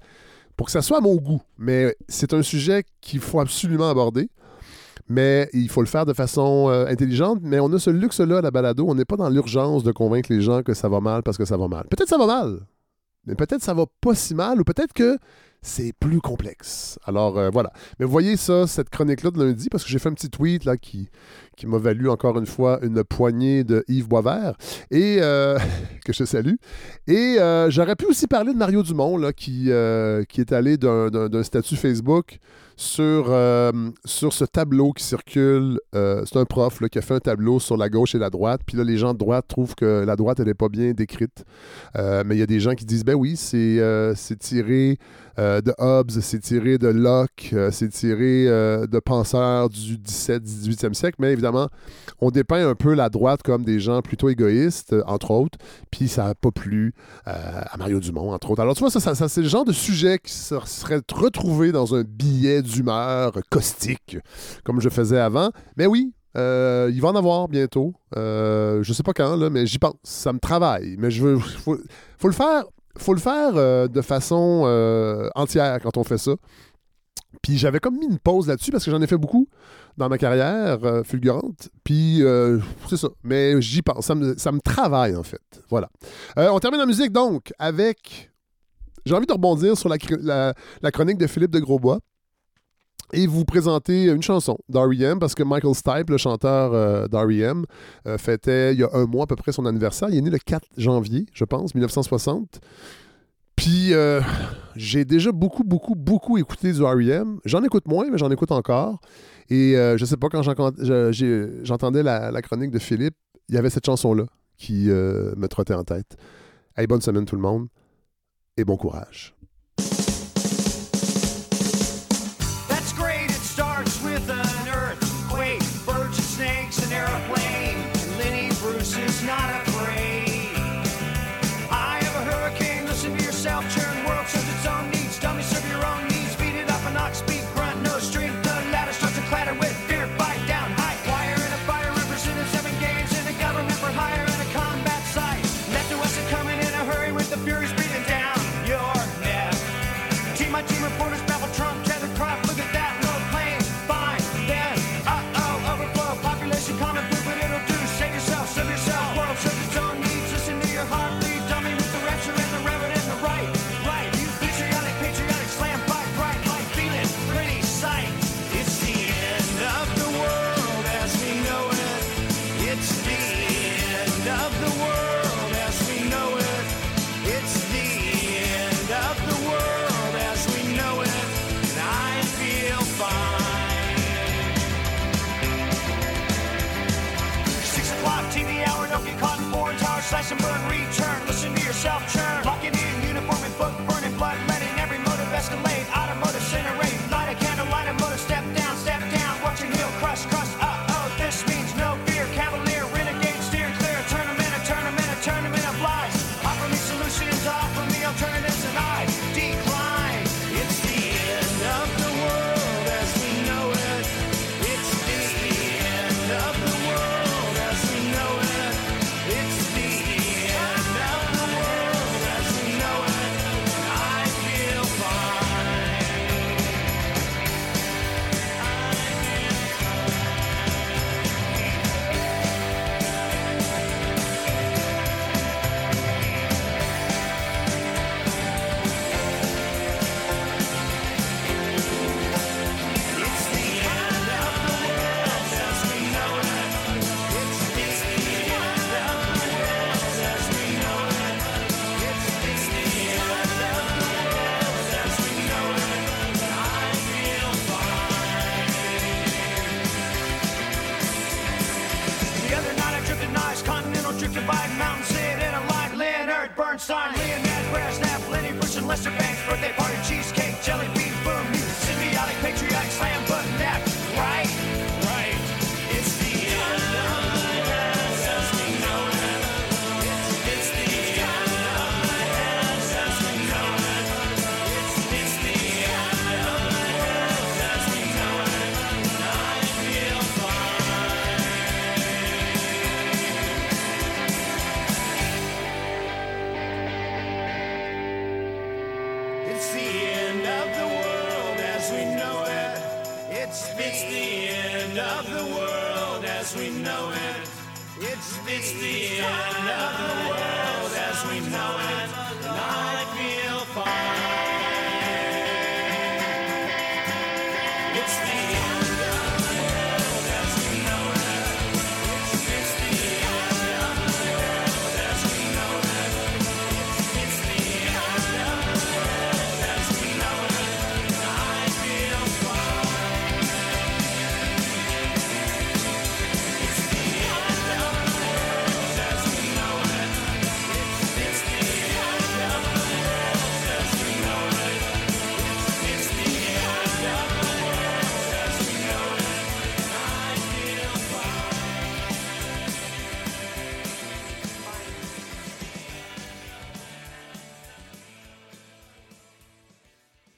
pour que ça soit à mon goût. Mais c'est un sujet qu'il faut absolument aborder. Mais il faut le faire de façon euh, intelligente. Mais on a ce luxe-là à la balado. On n'est pas dans l'urgence de convaincre les gens que ça va mal parce que ça va mal. Peut-être ça va mal, mais peut-être ça va pas si mal, ou peut-être que c'est plus complexe. Alors euh, voilà. Mais voyez ça, cette chronique-là de lundi, parce que j'ai fait un petit tweet là qui, m'a valu encore une fois une poignée de Yves Boisvert, et euh, que je salue. Et euh, j'aurais pu aussi parler de Mario Dumont, qui, est allé d'un statut Facebook sur, euh, sur ce tableau qui circule. Euh, c'est un prof là, qui a fait un tableau sur la gauche et la droite. Puis là, les gens de droite trouvent que la droite, elle n'est pas bien décrite. Euh, mais il y a des gens qui disent, ben oui, c'est c'est tiré de Hobbes, c'est tiré de Locke, c'est tiré de penseurs du 17, 18e siècle. Mais évidemment, on dépeint un peu la droite comme des gens plutôt égoïstes, entre autres. Puis ça n'a pas plu à Mario Dumont, entre autres. Alors tu vois, ça, ça- ça, c'est le genre de sujet qui se- serait retrouvé dans un billet d'humeur caustique, comme je faisais avant. Mais oui, euh, il va en avoir bientôt. Euh, je sais pas quand, là, mais j'y pense. Ça me travaille. Mais je veux. Faut, faut le faire. Faut le faire euh, de façon euh, entière quand on fait ça. Puis j'avais comme mis une pause là-dessus parce que j'en ai fait beaucoup dans ma carrière fulgurante. Puis c'est ça. Mais j'y pense. Ça me, ça me travaille en fait. Voilà. On termine la musique donc avec. J'ai envie de rebondir sur la, la- la chronique de Philippe de Grosbois
et vous présenter une chanson d'R.E.M. parce que Michael Stipe, le chanteur euh, d'R.E.M., euh, fêtait il y a un mois à peu près son anniversaire. Il est né le 4 janvier, je pense, 1960. Puis euh, j'ai déjà beaucoup, beaucoup, beaucoup écouté du R.E.M. J'en écoute moins, mais j'en écoute encore. Et euh, je sais pas, quand j'entendais la, chronique de Philippe, il y avait cette chanson-là qui me trottait en tête. Hey, bonne semaine tout le monde et bon courage.